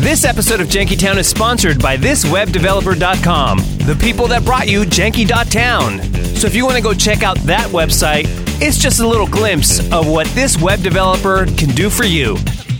This episode of Jankytown is sponsored by thiswebdeveloper.com, the people that brought you Janky.town. So if you want to go check out that website, it's just a little glimpse of what this web developer can do for you.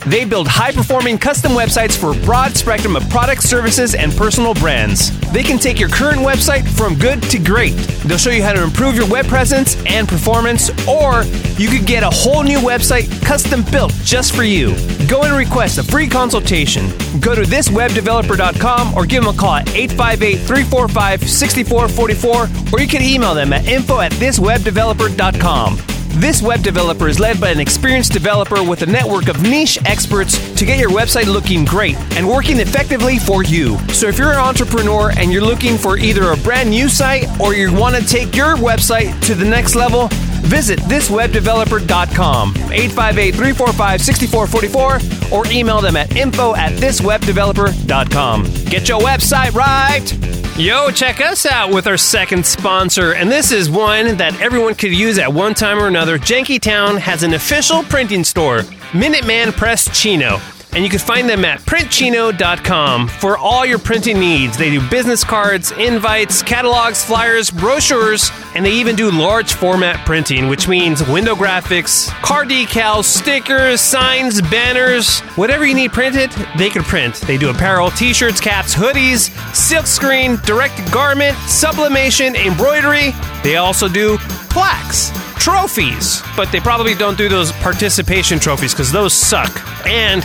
They build high performing custom websites for a broad spectrum of products, services, and personal brands. They can take your current website from good to great. They'll show you how to improve your web presence and performance, or you could get a whole new website custom built just for you. Go and request a free consultation. Go to thiswebdeveloper.com or give them a call at 858 345 6444, or you can email them at info at thiswebdeveloper.com. This web developer is led by an experienced developer with a network of niche experts to get your website looking great and working effectively for you. So if you're an entrepreneur and you're looking for either a brand new site or you want to take your website to the next level, visit thiswebdeveloper.com, 858-345-6444, or email them at info at thiswebdeveloper.com. Get your website right! Yo, check us out with our second sponsor, and this is one that everyone could use at one time or another. Jankytown has an official printing store, Minuteman Press Chino. And you can find them at printchino.com for all your printing needs. They do business cards, invites, catalogs, flyers, brochures, and they even do large format printing, which means window graphics, car decals, stickers, signs, banners, whatever you need printed, they can print. They do apparel, t shirts, caps, hoodies, silkscreen, direct garment, sublimation, embroidery. They also do plaques trophies, but they probably don't do those participation trophies because those suck. And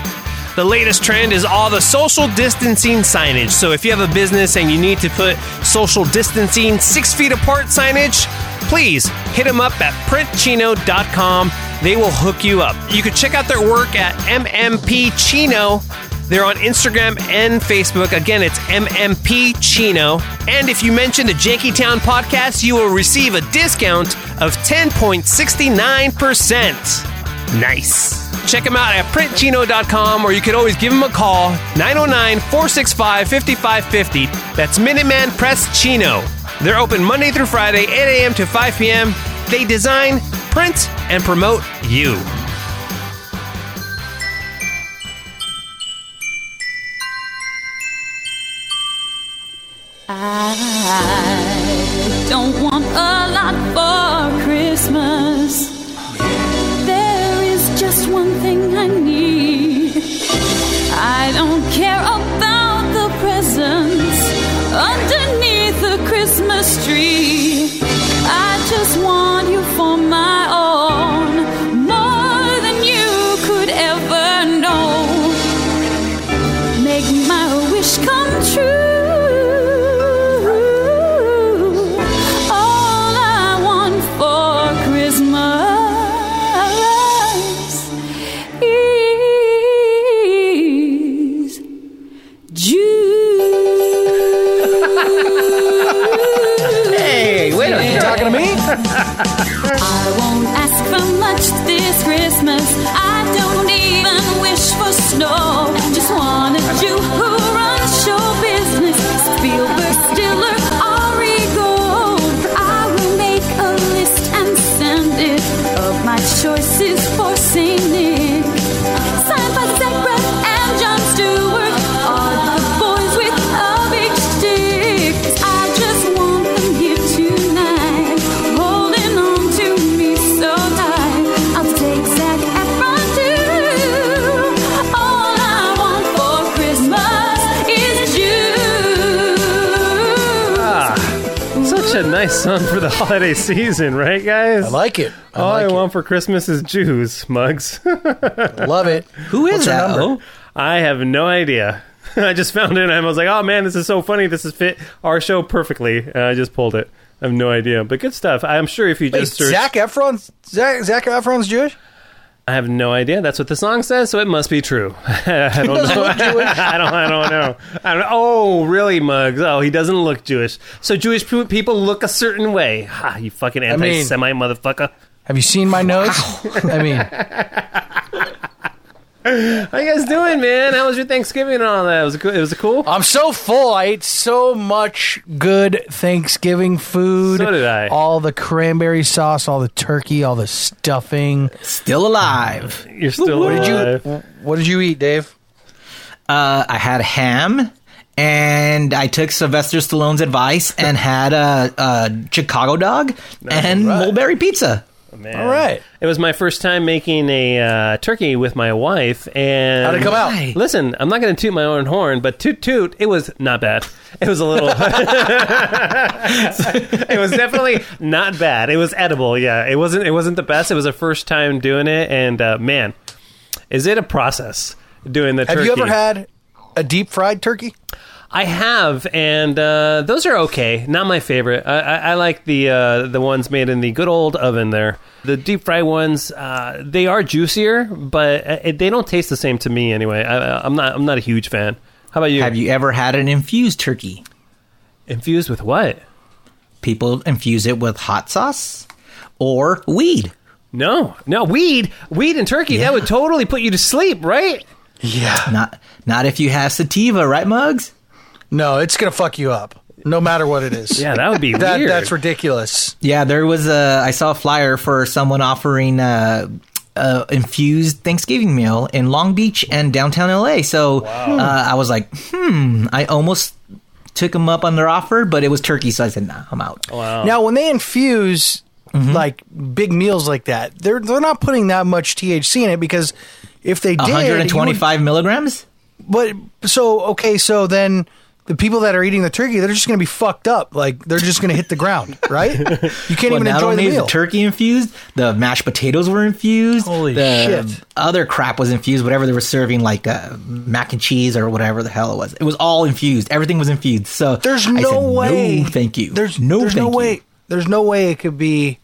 the latest trend is all the social distancing signage. So if you have a business and you need to put social distancing six feet apart signage, please hit them up at printchino.com. They will hook you up. You can check out their work at MMP Chino. They're on Instagram and Facebook. Again, it's MMP Chino. And if you mention the Jankytown podcast, you will receive a discount of 10.69%. Nice. Check them out at printchino.com or you could always give them a call 909 465 5550. That's Minuteman Press Chino. They're open Monday through Friday, 8 a.m. to 5 p.m. They design, print, and promote you. I don't want a lot for tree. Such a nice song for the holiday season, right, guys? I like it. I All like I it. want for Christmas is Jews, mugs. Love it. Who is What's that? Oh? I have no idea. I just found it and I was like, oh man, this is so funny. This is fit our show perfectly. And I just pulled it. I have no idea. But good stuff. I'm sure if you Wait, just search. Zac Efron. Zac, Zac Efron's Jewish. I have no idea. That's what the song says, so it must be true. I don't know. I don't. I don't know. I don't. Oh, really, Mugs? Oh, he doesn't look Jewish. So Jewish people look a certain way. Ha! You fucking anti-Semite motherfucker. Have you seen my nose? I mean, How you guys doing, man? How was your Thanksgiving and all that? It was cool. It was cool. I'm so full. I ate so much good Thanksgiving food. So did I. All the cranberry sauce, all the turkey, all the stuffing. Still alive. You're still What did alive. you What did you eat, Dave? Uh, I had ham, and I took Sylvester Stallone's advice and had a, a Chicago dog and right. mulberry pizza. Man. All right. It was my first time making a uh, turkey with my wife, and How'd it come out? Listen, I'm not going to toot my own horn, but toot toot, it was not bad. It was a little. it was definitely not bad. It was edible. Yeah, it wasn't. It wasn't the best. It was the first time doing it, and uh, man, is it a process doing the Have turkey? you ever had a deep fried turkey? I have, and uh, those are okay. Not my favorite. I, I, I like the uh, the ones made in the good old oven. There, the deep fried ones, uh, they are juicier, but uh, it, they don't taste the same to me anyway. I, I'm not. I'm not a huge fan. How about you? Have you ever had an infused turkey? infused with what? People infuse it with hot sauce or weed. No, no weed, weed and turkey. Yeah. That would totally put you to sleep, right? Yeah. Not not if you have sativa, right, Mugs? No, it's gonna fuck you up, no matter what it is. Yeah, that would be that weird. that's ridiculous. Yeah, there was a. I saw a flyer for someone offering uh, uh, infused Thanksgiving meal in Long Beach and downtown LA. So uh, I was like, hmm. I almost took them up on their offer, but it was turkey, so I said, nah, I'm out. Wow. Now, when they infuse like big meals like that, they're they're not putting that much THC in it because if they did, you would- 125 milligrams. But so okay, so then the people that are eating the turkey, they're just going to be fucked up. Like they're just going to hit the ground, right? You can't Well, even not enjoy only the meal. the turkey infused, the mashed potatoes were infused. Holy the shit. Other crap was infused. Whatever they were serving, like uh, mac and cheese or whatever the hell it was, it was all infused. Everything was infused. So There's I no said, way. No, thank you. There's no. There's thank no you. way. There's no way it could be.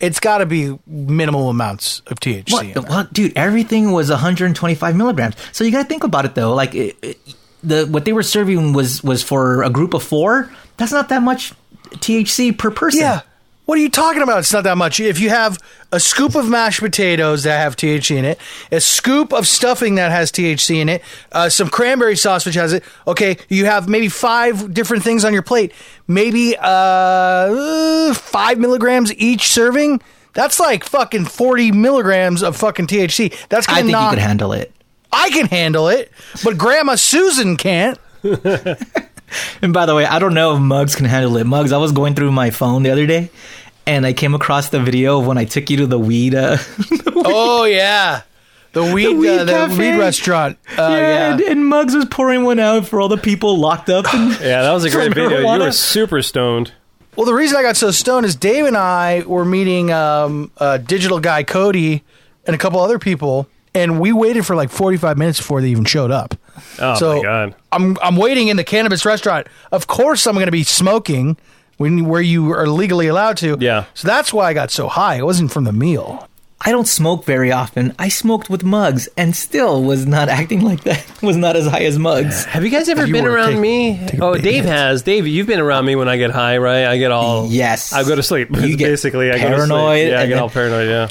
It's got to be minimal amounts of THC. What? in there. Well, dude, everything was 125 milligrams. So you got to think about it though. Like it, it, the what they were serving was was for a group of four. That's not that much THC per person. Yeah. What are you talking about? It's not that much. If you have a scoop of mashed potatoes that have THC in it, a scoop of stuffing that has THC in it, uh, some cranberry sauce which has it. Okay, you have maybe five different things on your plate. Maybe uh, five milligrams each serving. That's like fucking forty milligrams of fucking THC. That's gonna I think knock. you could handle it. I can handle it, but Grandma Susan can't. And by the way, I don't know if Mugs can handle it. Mugs, I was going through my phone the other day, and I came across the video of when I took you to the weed. Uh, Oh yeah, the weed, weed uh, the weed restaurant. Uh, yeah, yeah. And, and Muggs was pouring one out for all the people locked up. And, yeah, that was a great video. You were super stoned. Well, the reason I got so stoned is Dave and I were meeting um, uh, digital guy Cody and a couple other people, and we waited for like 45 minutes before they even showed up. Oh so my god. I'm I'm waiting in the cannabis restaurant. Of course, I'm going to be smoking when where you are legally allowed to. Yeah. So that's why I got so high. It wasn't from the meal. I don't smoke very often. I smoked with Mugs and still was not acting like that. Was not as high as Mugs. Have you guys ever You been around take- me? take Oh, Dave hit. has. Dave, you've been around me when I get high, right? I get all Yes. I go to sleep. You get Basically, I go to paranoid sleep. Yeah, I get all paranoid. Yeah.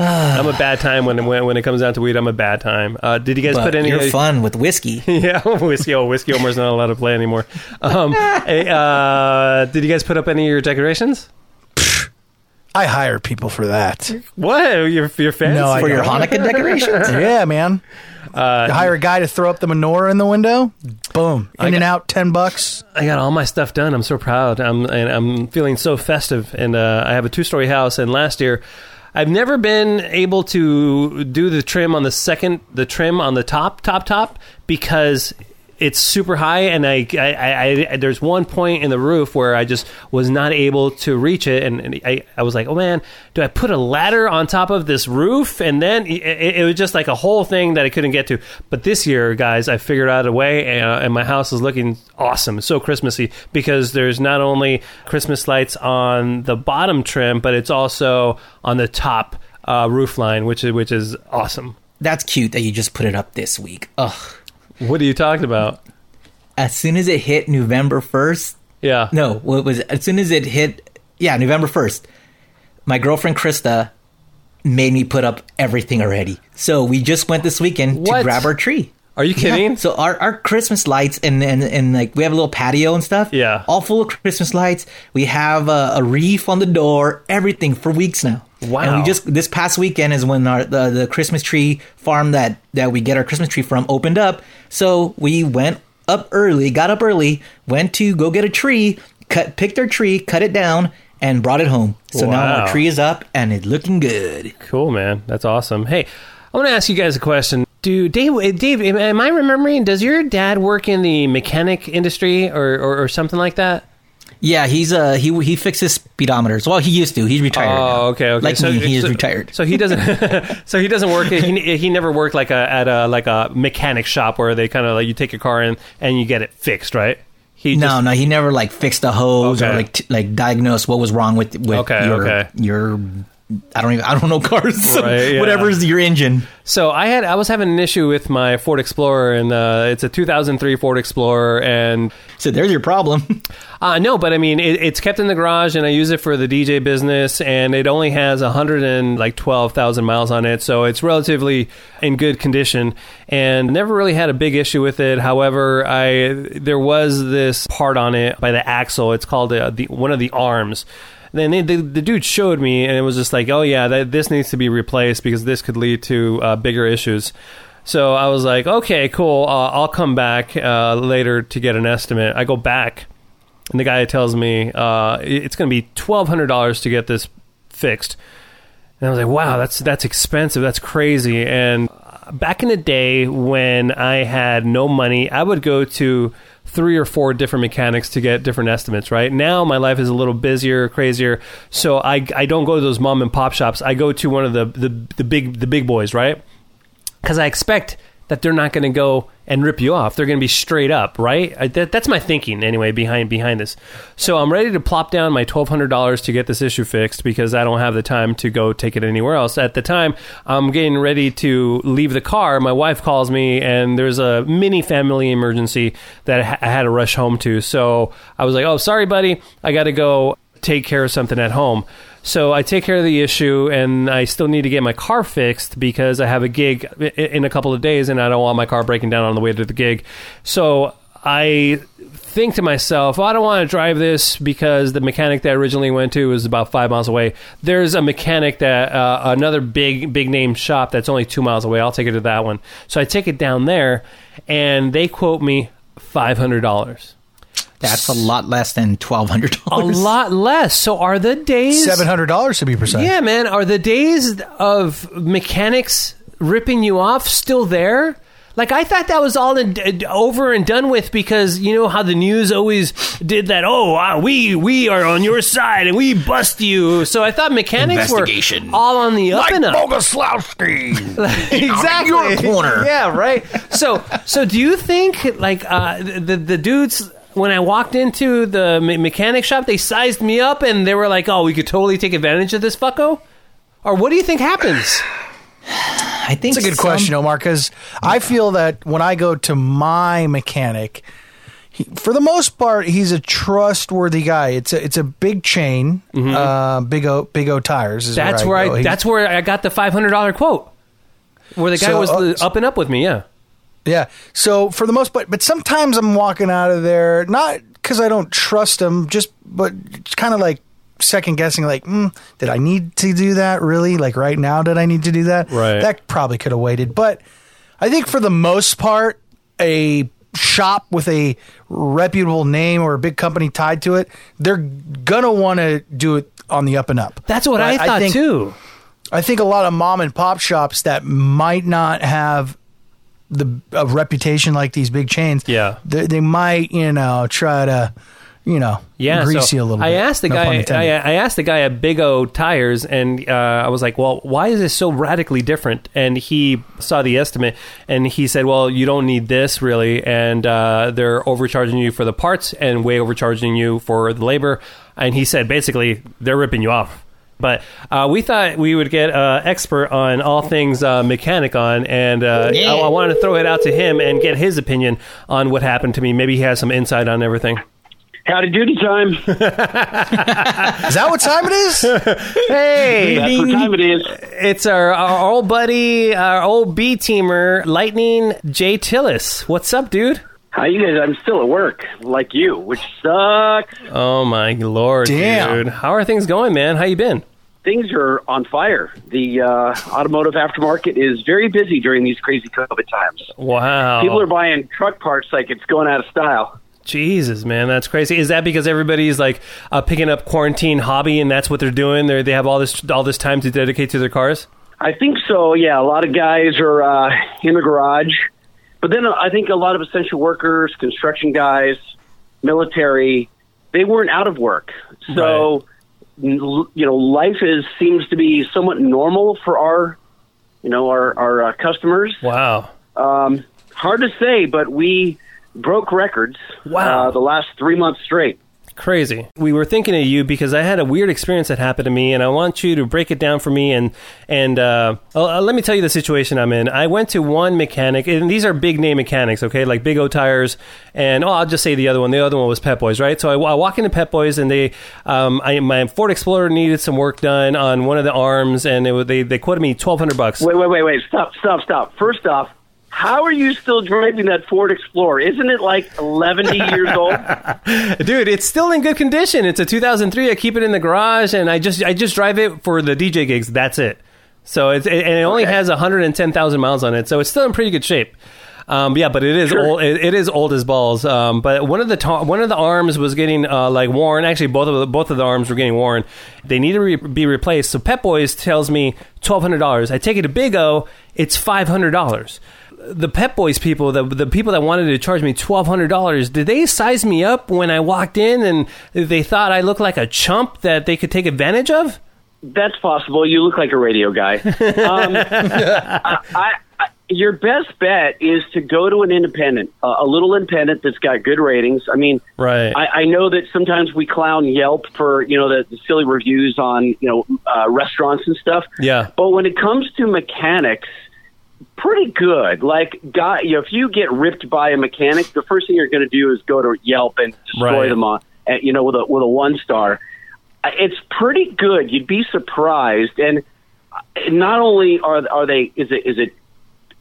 I'm a bad time when when when it comes down to weed. I'm a bad time. Uh, did you guys But put any? you're fun with whiskey. yeah, whiskey. Oh, whiskey. Omar's not allowed to play anymore. Um, eh, uh, did you guys put up any of your decorations? I hire people for that. What? Your your fans? No, for your. Hanukkah decorations. yeah, man. Uh, You hire a guy to throw up the menorah in the window. Boom. In and out, ten bucks. I got all my stuff done. I'm so proud. I'm and I'm feeling so festive. And uh, I have a two story house. And last year, I've never been able to do the trim on the second, the trim on the top, top, top because it's super high. And I, I, I, there's one point in the roof where I just was not able to reach it. And, and I, I was like, oh man, do I put a ladder on top of this roof? And then it, it, was just like a whole thing that I couldn't get to. But this year, guys, I figured out a way, uh, and my house is looking awesome, so Christmassy because there's not only Christmas lights on the bottom trim, but it's also on the top uh, roof line, which is which is awesome. That's cute that you just put it up this week. Ugh. What are you talking about? As soon as it hit November first, Yeah, no, what was it? as soon as it hit? Yeah, November first. My girlfriend Krista made me put up everything already. So we just went this weekend What? to grab our tree. Are you kidding? So our, our Christmas lights and, and and like we have a little patio and stuff. Yeah. all full of Christmas lights. We have a, a reef on the door. Everything for weeks now. Wow. And we just this past weekend is when our the, the Christmas tree farm that that we get our Christmas tree from opened up. So we went up early, got up early, went to go get a tree, cut picked our tree, cut it down, and brought it home. So now our tree is up and it's looking good. Cool, man. That's awesome. Hey, I want to ask you guys a question. Do Dave? Eh, Dave, am- am I remembering? Does your dad work in the mechanic industry or, or, or something like that? Yeah, he's uh he he fixes speedometers. Well, he used to. He's retired. now. Oh, okay, okay. Like me, he is retired. So he doesn't. so he doesn't work. He, he never worked like a at a like a mechanic shop where they kind of like you take your car in and you get it fixed, right? He no, just, no, he never like fixed a hose Okay. or like t- like diagnosed what was wrong with with Okay, your okay. your. I don't even. I don't know cars. So Right, yeah. Whatever's your engine. So I had I was having an issue with my Ford Explorer, and uh, it's a 2003 Ford Explorer, and So there's your problem. Uh, no, but I mean, it, it's kept in the garage, and I use it for the DJ business, and it only has a hundred and like twelve thousand miles on it, so it's relatively in good condition, and never really had a big issue with it. However, I there was this part on it by the axle. It's called uh, the one of the arms. Then the, dude showed me, and it was just like, oh yeah, that, this needs to be replaced because this could lead to uh, bigger issues. So I was like, okay, cool. Uh, I'll come back uh, later to get an estimate. I go back, and the guy tells me uh, it's going to be twelve hundred dollars to get this fixed. And I was like, wow, that's that's expensive. That's crazy. And back in the day when I had no money, I would go to three or four different mechanics to get different estimates. Right now, my life is a little busier, crazier, so I I don't go to those mom and pop shops. I go to one of the the, the big the big boys, right? because I expect that they're not going to go and rip you off. They're going to be straight up, right? I, that, that's my thinking anyway behind behind this. So I'm ready to plop down my twelve hundred dollars to get this issue fixed because I don't have the time to go take it anywhere else. At the time, I'm getting ready to leave the car. My wife calls me, and there's a mini family emergency that I I had to rush home to. So I was like, "Oh, sorry, buddy, I got to go." take care of something at home. So I take care of the issue, and I still need to get my car fixed because I have a gig in a couple of days, and I don't want my car breaking down on the way to the gig. So I think to myself, well, I don't want to drive this because the mechanic that I originally went to was about five miles away. There's a mechanic that uh, another big big name shop that's only two miles away. I'll take it to that one. So I take it down there, and they quote me five hundred dollars. That's a lot less than twelve hundred dollars. A lot less. So are the days Seven hundred dollars to be precise. Yeah, man. Are the days of mechanics ripping you off still there? Like I thought that was all in, d- over and done with because you know how the news always did that. Oh, uh, we we are on your side and we bust you. So I thought mechanics were all on the up and up. Bogoslawski. exactly. your corner. yeah, right. So, so do you think like uh, the the dudes when I walked into the me- mechanic shop, they sized me up and they were like, "Oh, we could totally take advantage of this fucko," or what do you think happens? I think That's a good some- question, Omar, because I feel that when I go to my mechanic, he, for the most part, he's a trustworthy guy. It's a it's a big chain, uh, big O big O tires. Is Mm-hmm. That's where where I. I. That's where I got the five hundred dollar quote, where the guy So, was uh, up and up with me. Yeah. Yeah. So for the most part, but sometimes I'm walking out of there not because I don't trust them, just but kind of like second guessing, like, mm, did I need to do that really? Like right now, did I need to do that? Right. That probably could have waited, but I think for the most part, a shop with a reputable name or a big company tied to it, they're gonna want to do it on the up and up. That's what I But thought think- too. I think a lot of mom and pop shops that might not have the reputation like these big chains, Yeah. they, they might you know try to you know Yeah, grease so you a little. I bit. asked the No guy. I, I asked the guy at Big O Tires, and uh, I was like, "Well, why is this so radically different?" And he saw the estimate, and he said, "Well, you don't need this really, and uh, they're overcharging you for the parts and way overcharging you for the labor." And he said, basically, they're ripping you off. But uh, we thought we would get an expert on all things uh, mechanic on, and uh, I, I wanted to throw it out to him and get his opinion on what happened to me. Maybe he has some insight on everything. Howdy doody time. Is that what time it is? Hey, That's what time it is. it's our, our old buddy, our old B teamer, Lightning Jay Tillis. What's up, dude? How you guys? I'm still at work, like you, which sucks. Oh my lord, Damn. dude! How are things going, man? How you been? Things are on fire. The uh, automotive aftermarket is very busy during these crazy COVID times. Wow, People are buying truck parts like it's going out of style. Jesus, man, that's crazy. Is that because everybody's like uh, picking up quarantine hobby, and that's what they're doing? They they have all this all this time to dedicate to their cars. I think so. Yeah, a lot of guys are uh, in the garage, but then I think a lot of essential workers, construction guys, military, they weren't out of work. So, n- you know, life is seems to be somewhat normal for our, you know, our our uh, customers. Wow. Um, hard to say, but we broke records. Wow. uh, the last three months straight. Crazy. We were thinking of you because I had a weird experience that happened to me, and I want you to break it down for me. And and uh, uh, let me tell you the situation I'm in. I went to one mechanic, and these are big name mechanics, okay, like Big O Tires, and oh, I'll just say the other one. The other one was Pep Boys, right? So I, I walk into Pep Boys, and they, um, I, my Ford Explorer needed some work done on one of the arms, and it, they they quoted me twelve hundred bucks. Wait, wait, wait, wait! Stop, stop, stop! First off. How are you still driving that Ford Explorer? Isn't it like 11 years old? Dude, it's still in good condition. It's a 2003. I keep it in the garage, and I just I just drive it for the DJ gigs. That's it. So it's and it only Okay. has 110,000 miles on it, so it's still in pretty good shape. Um, yeah, but it is Sure. old. It, it is old as balls. Um, but one of the ta- one of the arms was getting uh, like worn. Actually, both of the, both of the arms were getting worn. They need to re- be replaced. So Pep Boys tells me twelve hundred dollars. I take it to Big O. It's five hundred dollars. The Pep Boys people, the the people that wanted to charge me twelve hundred dollars, did they size me up when I walked in and they thought I looked like a chump that they could take advantage of? That's possible. You look like a radio guy. Um, I, I, I, your best bet is to go to an independent, uh, a little independent that's got good ratings. I mean, Right. I, I know that sometimes we clown Yelp for you know the, the silly reviews on you know uh, restaurants and stuff. Yeah. But when it comes to mechanics, pretty good. Like, guy, you know, if you get ripped by a mechanic, the first thing you're going to do is go to Yelp and destroy Right. them on, uh, you know, with a with a one star. Uh, It's pretty good. You'd be surprised, and uh, not only are are they is it is it.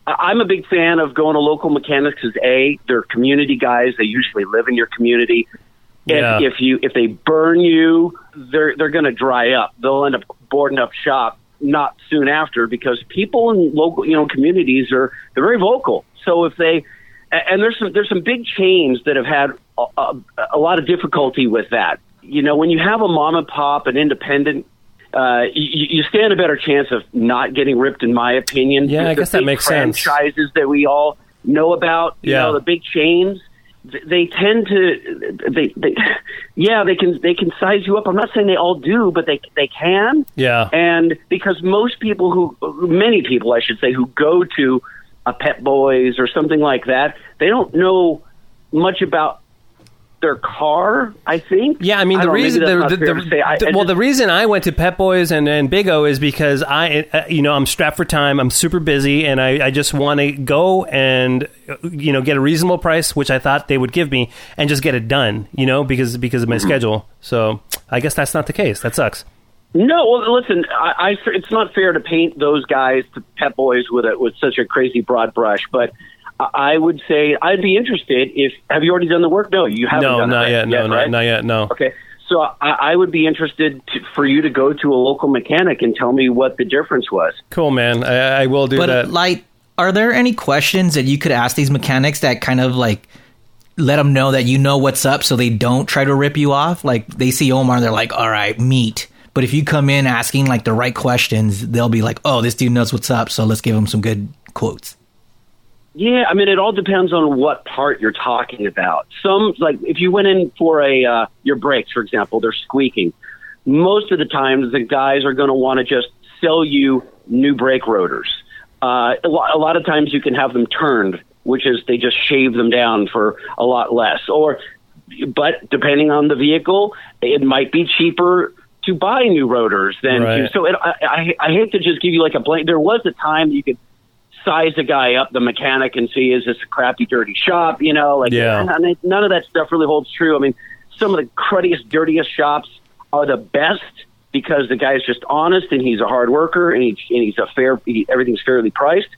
I'm a big fan of going to local mechanics. As a, they're community guys. They usually live in your community. If, Yeah. if you if they burn you, they're they're going to dry up. They'll end up boarding up shop not soon after because people in local you know communities are they're very vocal. So if they and there's some there's some big chains that have had a, a, a lot of difficulty with that. You know, when you have a mom and pop, an independent. Uh, you, you stand a better chance of not getting ripped, in my opinion. Yeah, I The guess that makes sense. franchises that we all know about. You Yeah. know, the big chains they tend to they, they yeah they can they can size you up i'm not saying they all do but they they can Yeah. and because most people who many people i should say who go to a pep boys or something like that they don't know much about their car i think Yeah, I mean the know, maybe reason the, the, the-. I- the- I well just- the reason I went to Pep Boys and, and Big O is because I uh, you know I'm strapped for time I'm super busy and I, I just want to go and uh, you know get a reasonable price which I thought they would give me and just get it done you know because because of my Mm-hmm. schedule so I guess that's not the case that sucks No, well, listen, I, I it's not fair to paint those guys, the Pep Boys, with a, with such a crazy broad brush. But I I would say I'd be interested if have you already done the work? No, you haven't. no done not it yet no not, right? not yet no Okay, so I, I would be interested to, for you to go to a local mechanic and tell me what the difference was. cool man I, I will do But that like, are there any questions that you could ask these mechanics that kind of like let them know that you know what's up, so they don't try to rip you off? Like they see Omar, they're like, "All right, meet." But if you come in asking like the right questions, they'll be like, "Oh, this dude knows what's up, so let's give him some good quotes." Yeah, I mean, it all depends on what part you're talking about. Some, like, if you went in for a uh, your brakes, for example, they're squeaking. Most of the times, the guys are going to want to just sell you new brake rotors. Uh, a, lot, a lot of times, you can have them turned, which is they just shave them down for a lot less. Or, but depending on the vehicle, it might be cheaper to buy new rotors than Right. to. So, it, I, I, I hate to just give you like a blank. There was a time you could size a guy up, the mechanic, and see is this a crappy, dirty shop? You know, like Yeah. and it- none of that stuff really holds true. I mean, some of the cruddiest, dirtiest shops are the best because the guy's just honest and he's a hard worker and, he, and he's a fair. He, everything's fairly priced.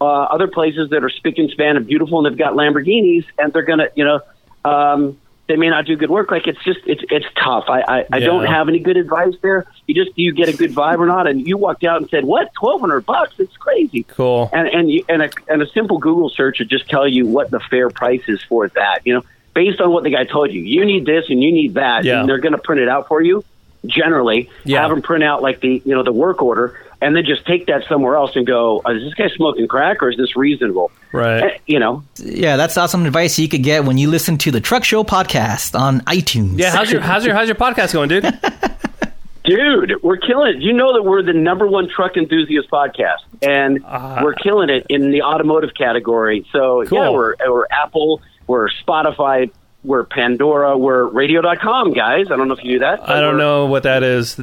Uh, other places that are spick and span and beautiful and they've got Lamborghinis and they're gonna, you know, um, they may not do good work. Like it's just it's it's tough. I I, I don't have any good advice there. You just you get a good vibe or not? And you walked out and said, "What? Twelve hundred bucks? It's crazy." Cool. And and you, and a and a simple Google search would just tell you what the fair price is for that. You know, based on what the guy told you. You need this and you need that, Yeah. and they're going to print it out for you. Generally, Yeah. have them print out like the you know the work order, and then just take that somewhere else and go. "Oh, Is this guy smoking crack or is this reasonable? Right. Eh, You know, Yeah, that's awesome advice you could get when you listen to the Truck Show podcast on iTunes. Yeah, how's your how's your how's your podcast going, dude? Dude, we're killing it. You know that we're the number one truck enthusiast podcast, and Uh, we're killing it in the automotive category. So Cool. yeah, we're we're Apple, we're Spotify, we're Pandora, we're Radio.com, guys. I don't know if you knew that. I don't know what that is.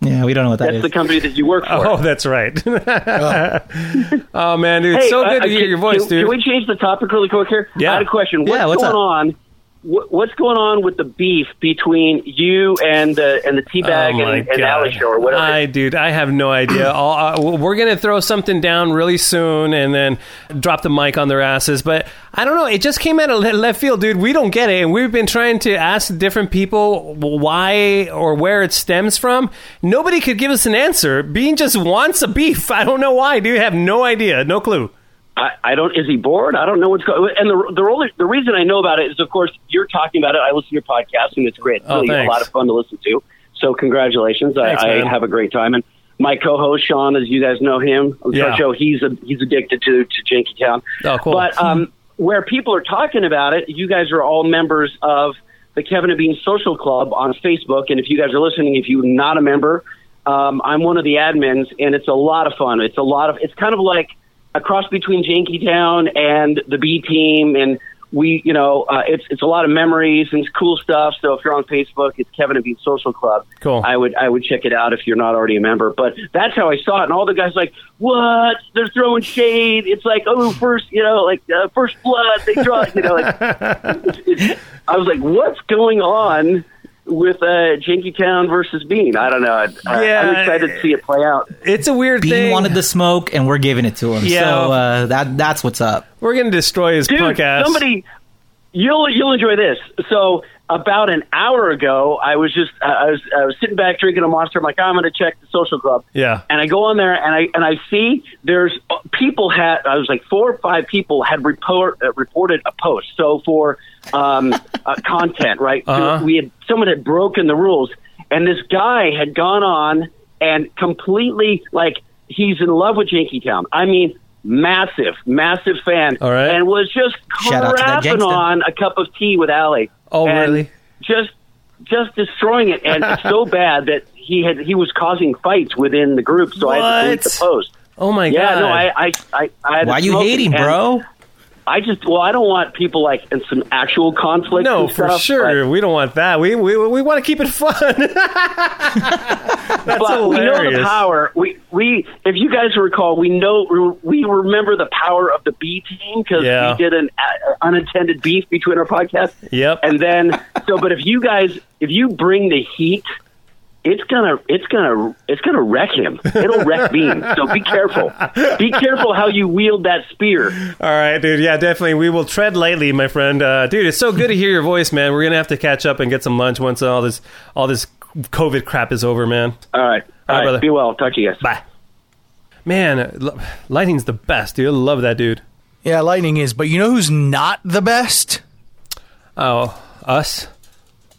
Yeah, we don't know what that That's is. the company that you work for. Oh, that's right. oh man, dude, it's so uh, good to uh, hear can- your voice, can, dude. Can we change the topic really quick here? Yeah. I had a question. What's, Yeah, what's going up? on? What, what's going on with the beef between you and the and the teabag Oh, and, and show or whatever? I, dude, I have no idea. Uh, we're gonna throw something down really soon and then drop the mic on their asses. But I don't know. It just came out of left field, dude. We don't get it, and we've been trying to ask different people why or where it stems from. Nobody could give us an answer. Bean just wants a beef. I don't know why, dude. I have no idea, no clue. I, I don't. Is he bored? I don't know what's going. And the the only the reason I know about it is, of course, you're talking about it. I listen to your podcast, and it's great. It's Oh, really a lot of fun to listen to. So congratulations. Thanks, I. I have a great time. And my co-host Sean, as you guys know him Yeah. show, he's a, he's addicted to to Janky Town. Oh, cool. But um, where people are talking about it, you guys are all members of the Kevin and Bean Social Club on Facebook. And if you guys are listening, if you're not a member, um, I'm one of the admins, and it's a lot of fun. It's a lot of. It's kind of like a cross between Jankytown and the B team, and we, you know, uh, it's it's a lot of memories and it's cool stuff. So if you're on Facebook, it's Kevin and Bean Social Club. Cool. I would I would check it out if you're not already a member. But that's how I saw it, and all the guys like, what? They're throwing shade. It's like, oh, first, you know, like uh, first blood. They draw, you know. Like, I was like, what's going on? With uh, Jankytown versus Bean, I don't know. I, I- Yeah. I'm excited to see it play out. It's a weird Bean thing. wanted the smoke, and we're giving it to him. Yeah. So uh, that that's what's up. We're gonna destroy his Dude, podcast. somebody, you'll you'll enjoy this. So about an hour ago, I was just uh, I was I was sitting back drinking a monster. I'm like, I'm going to check the social club. Yeah. And I go on there and I and I see there's people had I was like four or five people had report uh, reported a post. So for um, uh, content, right? Uh-huh. We had someone had broken the rules, and this guy had gone on and completely like he's in love with Jankytown. I mean. Massive, massive fan, All right. and was just Shout out to that crapping on a cup of tea with Allie. Oh, and really? Just, just destroying it, and it's so bad that he had he was causing fights within the group. So I had to delete the post. oh my Yeah, god. no, I, I, I, I had to Why you smoke it, hating, and bro? I just, well, I don't want people like in some actual conflict. no, and for sure. We don't want that. We we, we want to keep it fun. That's but we know the power. We we if you guys recall, we know we remember the power of the B team because Yeah. we did an uh, unintended beef between our podcasts. Yep. And then so, but if you guys if you bring the heat. It's gonna, it's gonna, it's gonna wreck him. It'll wreck Bean. So be careful. Be careful how you wield that spear. All right, dude. Yeah, definitely. We will tread lightly, my friend. Uh, dude, it's so good to hear your voice, man. We're gonna have to catch up and get some lunch once all this all this COVID crap is over, man. All right, all right. brother. Be well. Talk to you guys. Bye. Man, uh, lightning's the best, dude. I love that dude. Yeah, Lightning is. But you know who's not the best? Oh, us?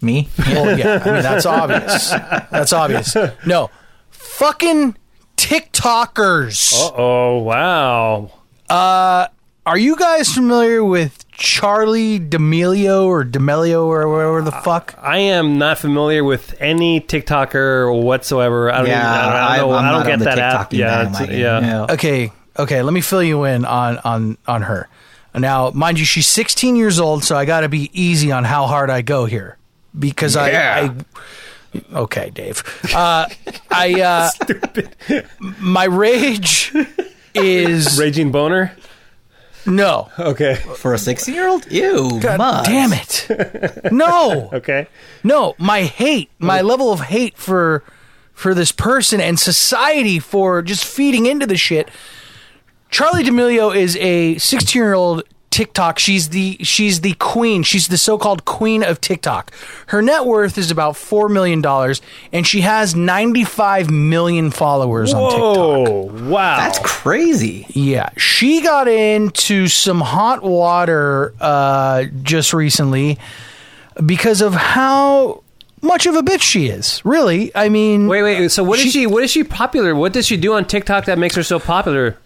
Me? Well, yeah, I mean that's obvious. That's obvious. No, fucking TikTokers. Uh oh, wow. Uh, Are you guys familiar with Charli D'Amelio or D'Amelio or whatever the fuck? I am not familiar with any TikToker whatsoever. I don't, Yeah, even, I don't, I don't, I'm I don't not get on that app. TikToking Yeah, yeah. Okay, okay. Let me fill you in on on on her. Now, mind you, she's 16 years old, so I got to be easy on how hard I go here because I, I. Okay, Dave. Uh, I uh, Stupid. my rage is Raging boner. No. Okay. For a 16 year old? Ew. God Muggs. damn it. No. Okay. No, my hate, my level of hate for for this person and society for just feeding into the shit. Charli D'Amelio is a 16-year-old TikTok. She's the she's the queen. She's the so-called queen of TikTok. Her net worth is about 4 million dollars and she has 95 million followers on TikTok. Whoa! Wow. That's crazy. Yeah, she got into some hot water uh, just recently because of how much of a bitch she is. Really, I mean, Wait, wait. So what is She- she? What is she popular? What does she do on TikTok that makes her so popular?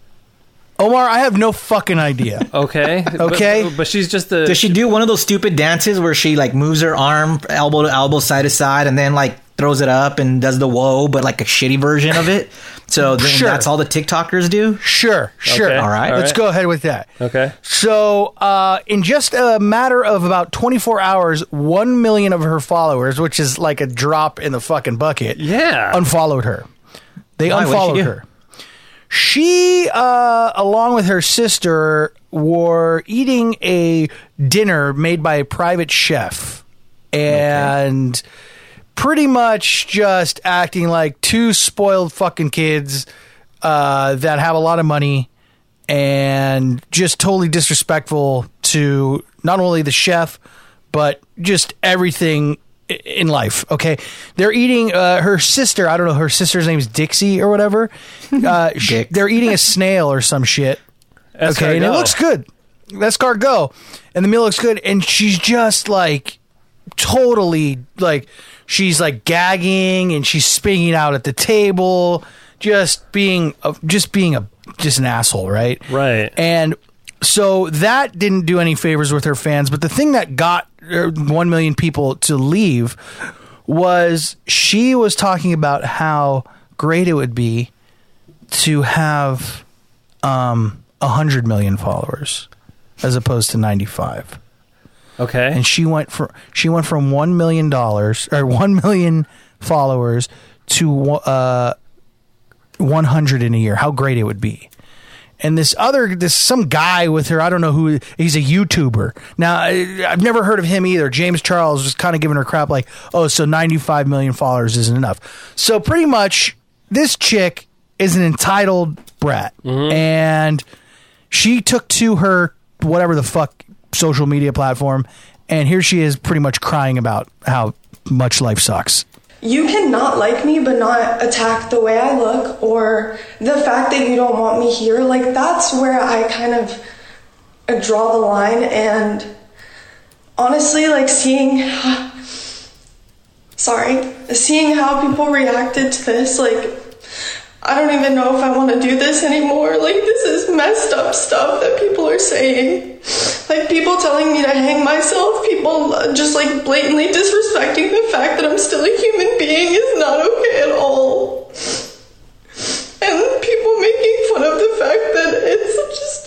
Omar, I have no fucking idea. Okay. Okay. But, but she's just a. Does she do one of those stupid dances where she like moves her arm elbow to elbow, side to side, and then like throws it up and does the whoa, but like a shitty version of it? So then Sure. that's all the TikTokers do? Sure, sure. Okay, all right. let's go ahead with that. Okay. So, uh, in just a matter of about 24 hours, 1 million of her followers, which is like a drop in the fucking bucket, Yeah. unfollowed her. They Why? Unfollowed her. She, uh, along with her sister, were eating a dinner made by a private chef. And pretty much just acting like two spoiled fucking kids uh, that have a lot of money and just totally disrespectful to not only the chef but just everything in life. Okay, they're eating. Uh, her sister, I don't know, her sister's name's Dixie or whatever. Uh, sh- Dix. they're eating a snail or some shit. okay, and it looks good. That's escargot, and the meal looks good, and she's just like totally like she's like gagging and she's spitting out at the table, just being a, just being a just an asshole, right? Right. And so that didn't do any favors with her fans. But the thing that got er, one million people to leave was she was talking about how great it would be to have um a hundred million followers as opposed to ninety five Okay. and she went from she went from one million dollars or one million followers to uh, one hundred in a year. How great it would be! And this other this some guy with her, I don't know who he's a YouTuber. Now I, I've never heard of him either. James Charles was kind of giving her crap like, oh, so ninety five million followers isn't enough. So pretty much, this chick is an entitled brat, mm-hmm. and she took to her whatever the fuck social media platform and here she is pretty much crying about how much life sucks You cannot like me but not attack the way I look or the fact that you don't want me here. Like, that's where I kind of draw the line. And honestly, like, seeing. Sorry. Seeing how people reacted to this, like, I don't even know if I want to do this anymore. Like, this is messed up stuff that people are saying. Like, people telling me to hang myself, people uh, just like blatantly disrespecting the fact that I'm still a human being is not okay at all. And people making fun of the fact that it's just.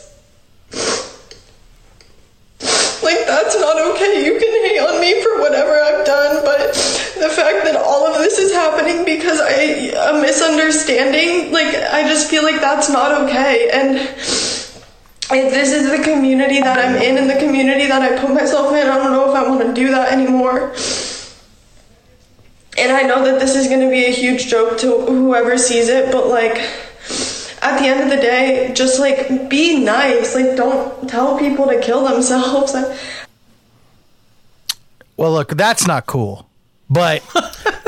Like, that's not okay. You can hate on me for whatever I've done, but the fact that all of this is happening because I a misunderstanding, like, I just feel like that's not okay. And if this is the community that I'm in and the community that I put myself in, I don't know if I want to do that anymore. And I know that this is going to be a huge joke to whoever sees it, but like, at the end of the day, just like be nice. Like, don't tell people to kill themselves. well look that's not cool but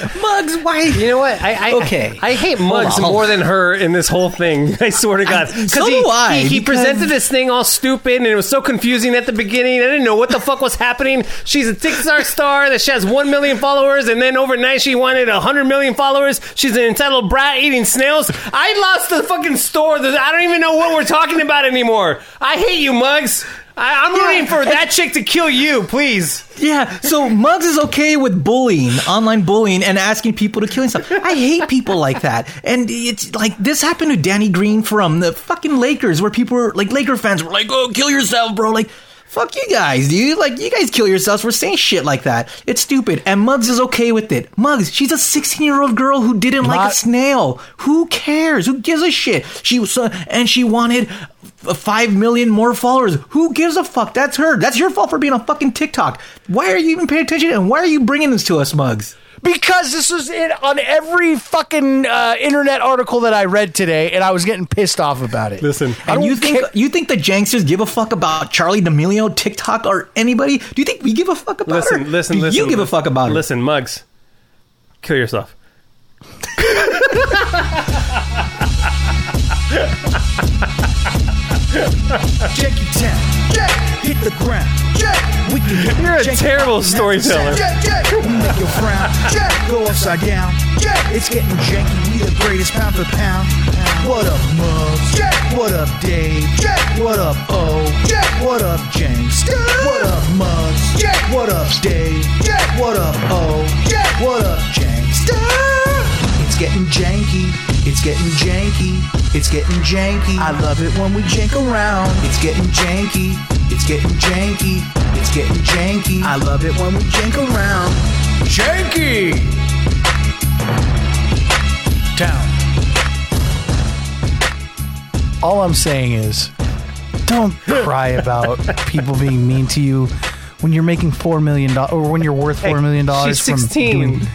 Mugs, why? You know what? I, I Okay. I, I hate Mugs on, more than her in this whole thing. I swear to God. so he, do I, He, he because- presented this thing all stupid, and it was so confusing at the beginning. I didn't know what the fuck was happening. She's a TikTok star that she has one million followers, and then overnight she wanted a hundred million followers. She's an entitled brat eating snails. I lost the fucking store. I don't even know what we're talking about anymore. I hate you, Muggs. I, I'm rooting for that chick to kill you, please. Yeah, so Muggs is okay with bullying, online bullying, and asking people to kill himself. I hate people like that. And it's like this happened to Danny Green from the fucking Lakers, where people were like, Laker fans were like, oh, kill yourself, bro. Like, fuck you guys, dude. Like, you guys kill yourselves for saying shit like that. It's stupid. And Muggs is okay with it. Muggs, she's a 16 year old girl who didn't like a snail. Who cares? Who gives a shit? She was, uh, and she wanted five million more followers. Who gives a fuck? That's her. That's your fault for being on fucking TikTok. Why are you even paying attention? And why are you bringing this to us, Mugs? Because this was in, on every fucking uh, internet article that I read today, and I was getting pissed off about it. Listen, And you think care- you think the Janksters give a fuck about Charli D'Amelio, TikTok, or anybody? Do you think we give a fuck about listen, her? listen, Do listen. You give a fuck about her? Listen, Mugs, kill yourself. Janky Town. Hit the ground. We can get You're a terrible out, storyteller. We make you frown. Go upside down. It's getting janky. We the greatest pound for pound. What up, Mugs? What up, Dave? What up, O? What up, James? What up, Mugs? What up, Dave? What up, O? What up, James? It's getting janky. It's getting janky. It's getting janky. I love it when we jank around. It's getting janky. It's getting janky. It's getting janky. I love it when we jank around. Janky! Town. all I'm saying is, don't cry about people being mean to you when you're making four million dollars or when you're worth four million dollars. she's from 16. doing-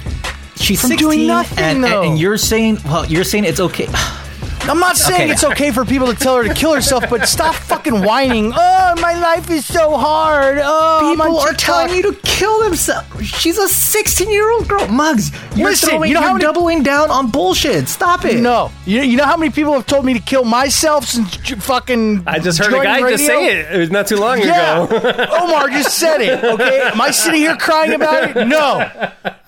She's From 16, doing nothing, and, and, though. and you're saying, well, you're saying it's okay. I'm not saying Okay. it's okay for people to tell her to kill herself, but stop fucking whining. Oh, my life is so hard. Oh, People are telling you to kill themselves. She's a 16 year old girl. Mugs, you're, Listen, throwing, you know you're many- doubling down on bullshit. Stop it. No, you, you know how many people have told me to kill myself since j- fucking. I just heard a joining guy just say it. It was not too long Yeah, ago. Omar just said it. Okay, am I sitting here crying about it? No.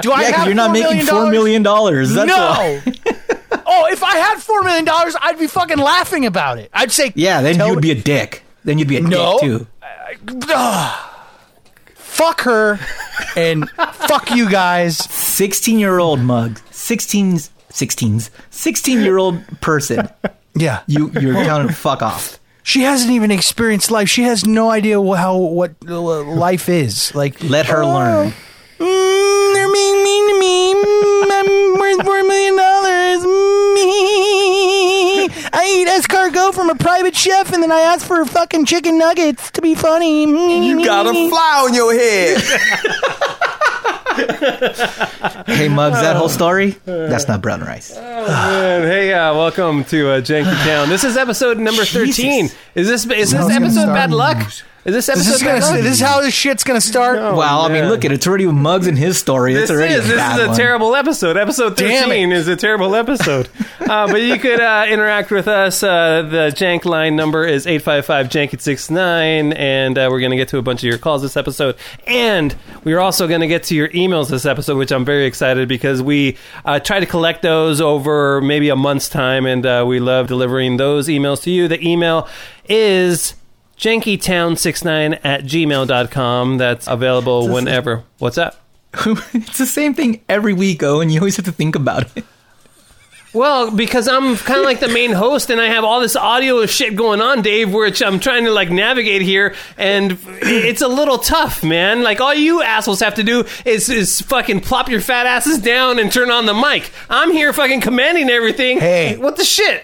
Do I Yeah, 'cause have you're not $4 making million $4 million. That's no. why. oh, if I had four million dollars, I'd be fucking laughing about it. I'd say, Yeah, then you'd me- be a dick. Then you'd be a No. dick too. fuck her and fuck you guys. 16 year old mug. 16's 16's 16 year old person. Yeah, You you're telling her fuck off. She hasn't even experienced life. She has no idea how what uh, life is. Like, Let her oh, learn. I eat escargot from a private chef, and then I ask for fucking chicken nuggets to be funny. You got a fly on your head. Hey Mugs, that whole story? That's not brown rice. Man, hey, uh, welcome to uh, Janky Town. This is episode number thirteen. Jesus. Is this is this episode bad start? luck? Is this This episode is gonna. This is how this shit's gonna start. Oh, well, I mean, look at it. It's already Mugs in his story. This It's already is a this bad is a one. terrible episode. Episode Damn it. thirteen is a terrible episode. uh, but you could uh, interact with us. Uh, the Jank line number is eight five five Jank at six nine, and uh, we're going to get to a bunch of your calls this episode. And we are also going to get to your emails this episode, which I'm very excited because we uh, try to collect those over maybe a month's time, and uh, we love delivering those emails to you. The email is jankytown69 at gmail.com. That's available whenever. What's up? it's the same thing every week, oh, and you always have to think about it. Well, because I'm kind of like the main host, and I have all this audio shit going on, Dave, which I'm trying to like navigate here, and it's a little tough, man. Like all you assholes have to do is is fucking plop your fat asses down and turn on the mic. I'm here fucking commanding everything. Hey. what the shit?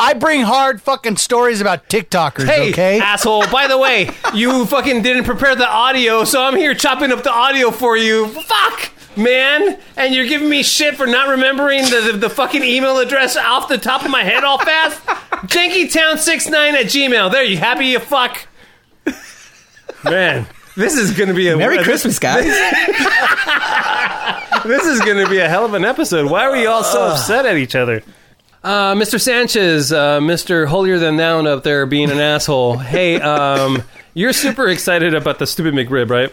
I bring hard fucking stories about TikTokers. Hey, okay. asshole! By the way, you fucking didn't prepare the audio, so I'm here chopping up the audio for you. Fuck, man! And you're giving me shit for not remembering the, the, the fucking email address off the top of my head all fast. JankyTown69 at Gmail. There, you happy? You fuck, man. This is gonna be a Merry Christmas, guys. This is gonna be a hell of an episode. Why are we all so upset at each other? Uh, Mr. Sanchez, uh, Mr. Holier Than Thou up there being an asshole. Hey, um, you're super excited about the stupid McRib, right?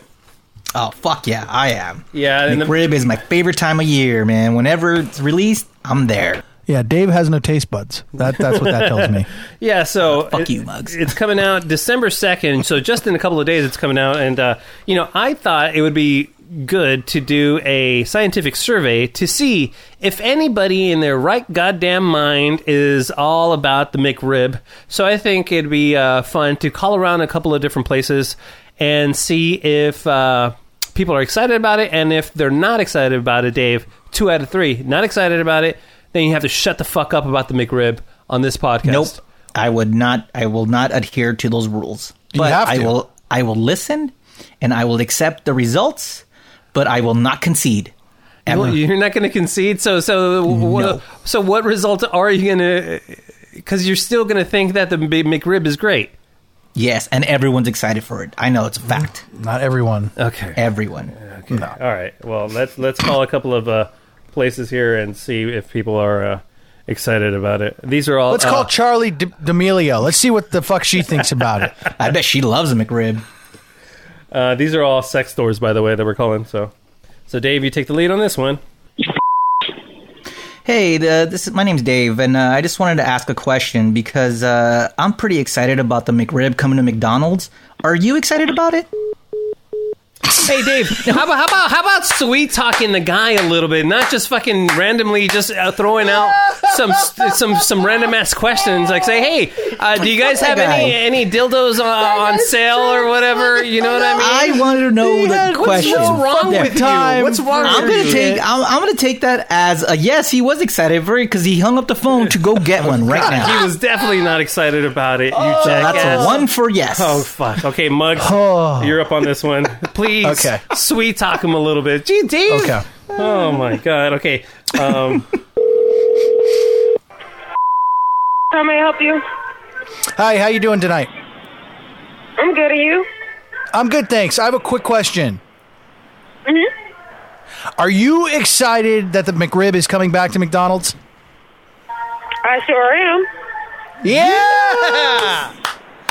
oh, fuck yeah, I am. Yeah, and the- McRib is my favorite time of year, man. Whenever it's released, I'm there. yeah, Dave has no taste buds. That that's what that tells me. Yeah, so fuck it- you, Mugs. It's coming out December second, so just in a couple of days, it's coming out, and uh, you know, I thought it would be good to do a scientific survey to see if anybody in their right goddamn mind is all about the McRib. So I think it'd be uh, fun to call around a couple of different places and see if uh, people are excited about it, and if they're not excited about it, Dave, two out of three, not excited about it, then you have to shut the fuck up about the McRib on this podcast. Nope. I would not. I will not adhere to those rules. You But have I will. I will listen, and I will accept the results, but I will not concede. Ever. You're not going to concede. So so wha- No. so what result are you going to? Because you're still going to think that the McRib is great. yes, and everyone's excited for it. I know it's a fact. Not everyone. Okay. Everyone. All right. Well, let's let's call a couple of uh, places here and see if people are uh, excited about it. These are all. Let's uh, call Charli D- D'Amelio. Let's see what the fuck she thinks about it. I bet she loves a McRib. Uh, these are all sex stores, by the way, that we're calling. So, so Dave, you take the lead on this one. Hey, the, this is my name's Dave, and uh, I just wanted to ask a question because uh, I'm pretty excited about the McRib coming to McDonald's. Are you excited about it? Hey, Dave, how about how about how about sweet talking the guy a little bit, not just fucking randomly just uh, throwing out some some some random ass questions like say, hey, uh, do you guys have any any dildos on, on sale or whatever? You know what I mean? I wanted to know the What's, question. what's wrong that with you? time. What's wrong I'm with gonna you? take. I'm, I'm gonna take that as a yes. He was excited for it because he hung up the phone to go get one right now. He was definitely not excited about it. You So jackass. that's a one for yes. Oh fuck. Okay, Mugs, Oh. you're up on this one. Please, Okay. sweet talk him a little bit. Gee, Dave. Okay. Oh my god. Okay. Um, How may I help you? Hi, how you doing tonight? I'm good. Are you? I'm good, thanks. I have a quick question. Mm-hmm. Are you excited that the McRib is coming back to McDonald's? I sure am. Yeah.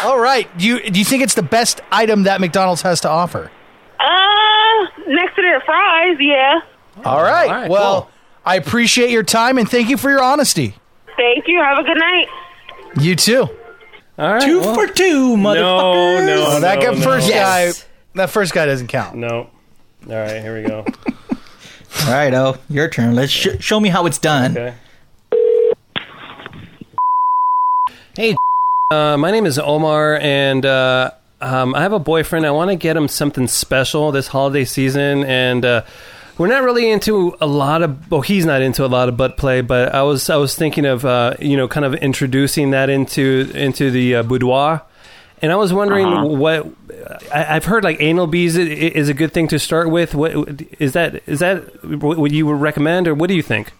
All right. Do you do you think it's the best item that McDonald's has to offer? Uh, next to their fries, yeah. All right. All right, well, cool. I appreciate your time and thank you for your honesty. Thank you. Have a good night. You too. all right. Two well, for two, motherfuckers. no, Oh, that no, guy, no. first Yes. guy. That first guy doesn't count. No. All right. Here we go. All right, oh, your turn. Let's sh- show me how it's done. Okay. Hey, uh, my name is Omar, and uh, um, I have a boyfriend. I want to get him something special this holiday season, and uh, we're not really into a lot of. Well, he's not into a lot of butt play, but I was I was thinking of uh, you know kind of introducing that into into the uh, boudoir. And I was wondering Uh-huh. what I, I've heard like anal bees is a good thing to start with. What is that? Is that what you would recommend, or what do you think?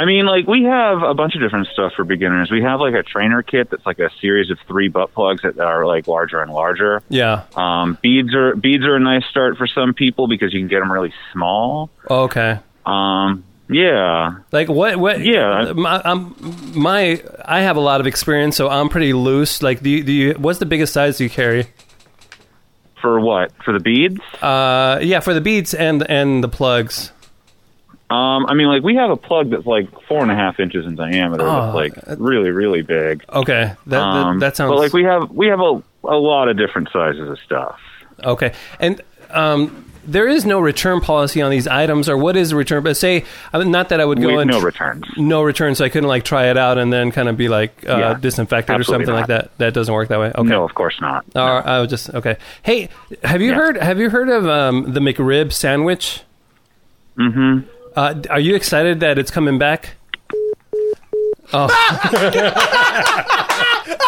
I mean, like we have a bunch of different stuff for beginners. We have like a trainer kit that's like a series of three butt plugs that are like larger and larger. Yeah. Um, beads are beads are a nice start for some people because you can get them really small. Okay. Um, yeah, Like what? What? Yeah. My, I'm, my I have a lot of experience, so I'm pretty loose. Like, do you, do you? What's the biggest size you carry? for what? For the beads? Uh, yeah, for the beads and and the plugs. Um, I mean, like we have a plug that's like four and a half inches in diameter. Oh, that's like really, really big. Okay, that Um, that, that sounds. But like we have we have a a lot of different sizes of stuff. okay, and um, there is no return policy on these items, or what is the return? But say, I mean, not that I would go We, and no returns. no return, so I couldn't like try it out and then kind of be like uh, Yeah, disinfected or something like that. That doesn't work that way. Okay. No, of course not. Or I was just okay. Hey, have you heard? Have you heard of um, the McRib sandwich? Mm-hmm. Uh, are you excited that it's coming back? Oh,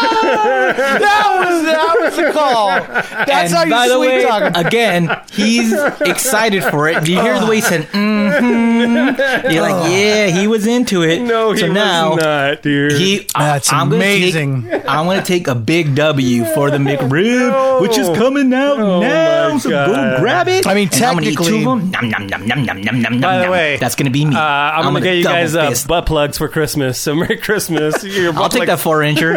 That was that was the call. That's and how you by the sweet way, talk. again, he's excited for it. Do you hear the way he said, mm-hmm? You're like, yeah, he was into it. no, he so now, was not, dude. He, That's I'm gonna take- amazing. I'm going to take a big W for the McRib, which is coming out Oh now. So God. go grab it. I mean, And I'm gonna eat two of them. Nom, nom, nom, nom, nom, nom, nom, By the way, that's going to be me. Uh, I'm, gonna, get you guys uh, butt plugs for Christmas. So Merry Christmas. Your I'll butt take that plug- four incher.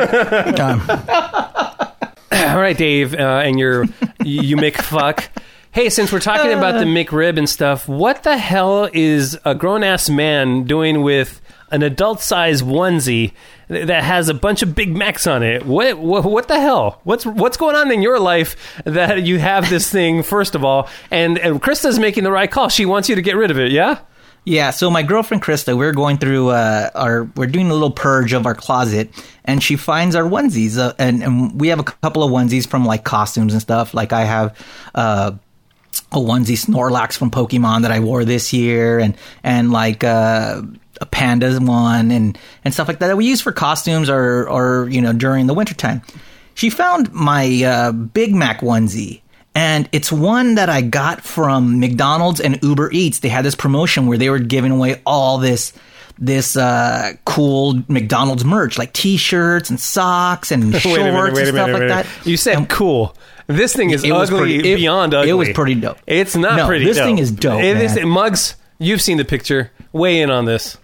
All right, Dave, uh, and your you you make fuck. Hey, since we're talking about the McRib and stuff, what the hell is a grown ass man doing with an adult size onesie that has a bunch of Big Macs on it? What, what what the hell? What's what's going on in your life that you have this thing? First of all, and and Krista's making the right call. She wants you to get rid of it. Yeah. Yeah, so my girlfriend Krista, we're going through uh, our, we're doing a little purge of our closet, and she finds our onesies, uh, and, and we have a couple of onesies from like costumes and stuff. Like I have uh, a onesie Snorlax from Pokemon that I wore this year, and and like uh, a panda one and and stuff like that that we use for costumes or or you know during the wintertime. She found my uh, Big Mac onesie. And it's one that I got from McDonald's and Uber Eats. They had this promotion where they were giving away all this this uh, cool McDonald's merch, like T-shirts and socks and shorts minute, and stuff minute, like wait that. You said cool. This thing is It was ugly pretty- it- beyond ugly. it was pretty dope. It's not No, pretty this dope. thing is dope, It is- man. Mugs, you've seen the picture. Weigh in on this.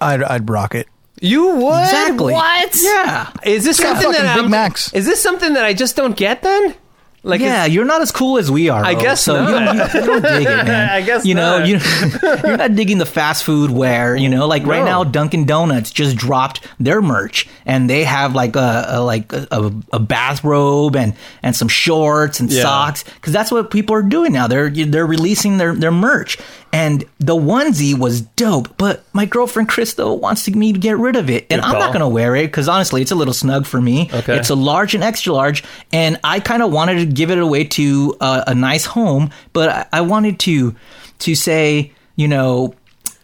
I'd, I'd rock it. You would? Exactly. What? Yeah. Is this Yeah, something that Big I'm- Macs. Is this something that I just don't get then? Like, yeah, you're not as cool as we are. I guess so. You, not. don't- you, don't dig it, man. I guess you know not. you, you're not digging the fast food where you know, like right No. now, Dunkin' Donuts just dropped their merch, and they have like a, a like a, a, a bathrobe and and some shorts and Yeah. socks because that's what people are doing now. They're they're releasing their their merch, and the onesie was dope. But my girlfriend Crystal wants me to get rid of it, and Good I'm call. not gonna wear it because honestly, it's a little snug for me. Okay. It's a large and extra large, and I kind of wanted to give it away to uh, a nice home, but I, I wanted to to say, you know,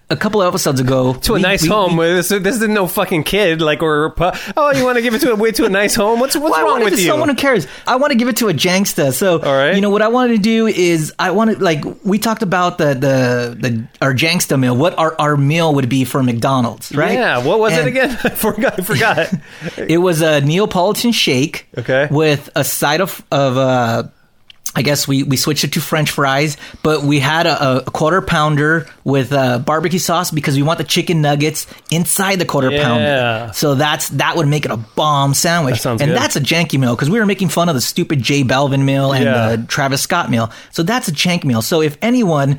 a couple of episodes ago to a we- nice we- home. we- this, this is no fucking kid. Like, or oh, you want to give it to a way to a nice home? What's what's Well, wrong with to you? someone who cares. I want to give it to a jangsta. So, All right. you know what I wanted to do is I wanted like we talked about the the the our jangsta meal. What our our meal would be for McDonald's, right? Yeah. What was it again? I forgot. I forgot. It was a Neapolitan shake. Okay. With a side of of uh, I guess we we switched it to French fries, but we had a, a quarter pounder with uh, barbecue sauce because we want the chicken nuggets inside the quarter Yeah. pounder. So that's that would make it a bomb sandwich. And good. that's a janky meal because we were making fun of the stupid J Balvin meal and Yeah. the Travis Scott meal. So that's a jank meal. So if anyone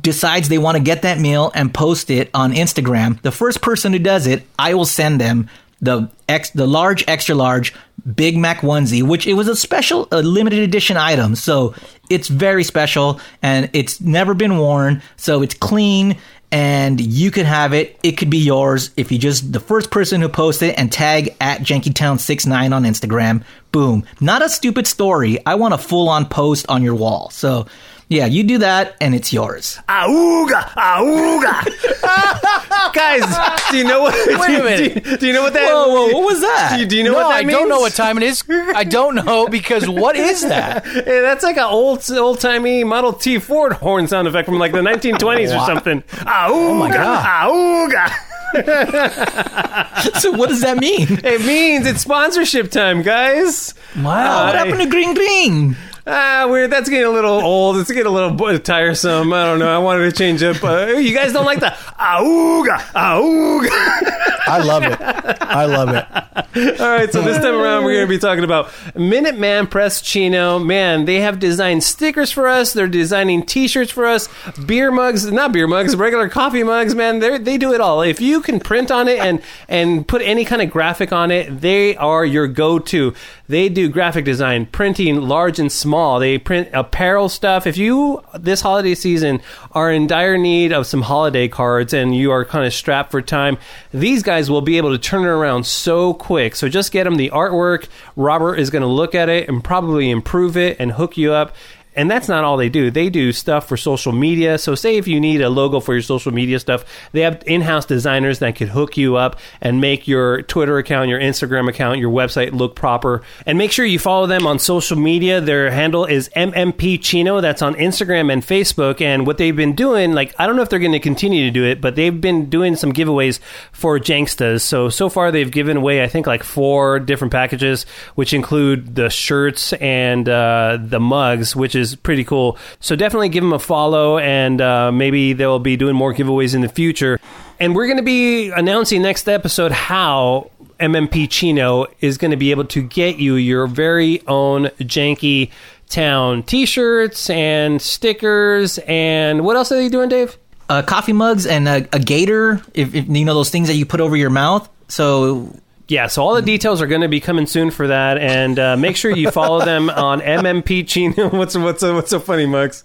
decides they want to get that meal and post it on Instagram, the first person who does it, I will send them the ex the large extra large Big Mac onesie, which it was a special a limited edition item. So it's very special and it's never been worn, so it's clean and you can have it. It could be yours if you just the first person who posts it and tag at JankyTown69 on Instagram. Boom. Not a stupid story. I want a full on post on your wall. So yeah, you do that and it's yours. Auga, auga. Guys, do you know what? Wait a do, minute. Do, do you know what that? Whoa, whoa, what was that? Do you, do you know no, what that I means? don't know what time it is. I don't know because what is that? Hey, that's like an old old timey Model T Ford horn sound effect from like the 1920s or something. Auga, oh my God. auga. so what does that mean? It means it's sponsorship time, guys. Wow. what happened to Green Green? Ah, weird. That's getting a little old. It's getting a little tiresome. I don't know. I wanted to change up. Uh, you guys don't like the auga, auga. I love it. I love it. All right, so this time around, we're going to be talking about Minuteman Press Chino. Man, they have designed stickers for us. They're designing T-shirts for us, beer mugs, not beer mugs, regular coffee mugs. Man, they they do it all. If you can print on it and and put any kind of graphic on it, they are your go-to. They do graphic design, printing large and small. They print apparel stuff. If you this holiday season are in dire need of some holiday cards and you are kind of strapped for time, these guys will be able to turn it around so quick. So just get them the artwork. Robert is going to look at it and probably improve it and hook you up. And that's not all they do. They do stuff for social media. So, say if you need a logo for your social media stuff, they have in house designers that could hook you up and make your Twitter account, your Instagram account, your website look proper. And make sure you follow them on social media. Their handle is MMP Chino. That's on Instagram and Facebook. And what they've been doing, like, I don't know if they're going to continue to do it, but they've been doing some giveaways for Jankstas. So, so far they've given away, I think, like four different packages, which include the shirts and uh, the mugs, which is pretty cool. So, definitely give them a follow, and uh, maybe they'll be doing more giveaways in the future. And we're going to be announcing next episode how MMP Chino is going to be able to get you your very own janky town t-shirts and stickers and what else are they doing dave Uh, coffee mugs and a, a gator, if, if you know those things that you put over your mouth. So yeah so all the details are going to be coming soon for that and uh, make sure you follow them on mmp chino what's what's what's so funny mugs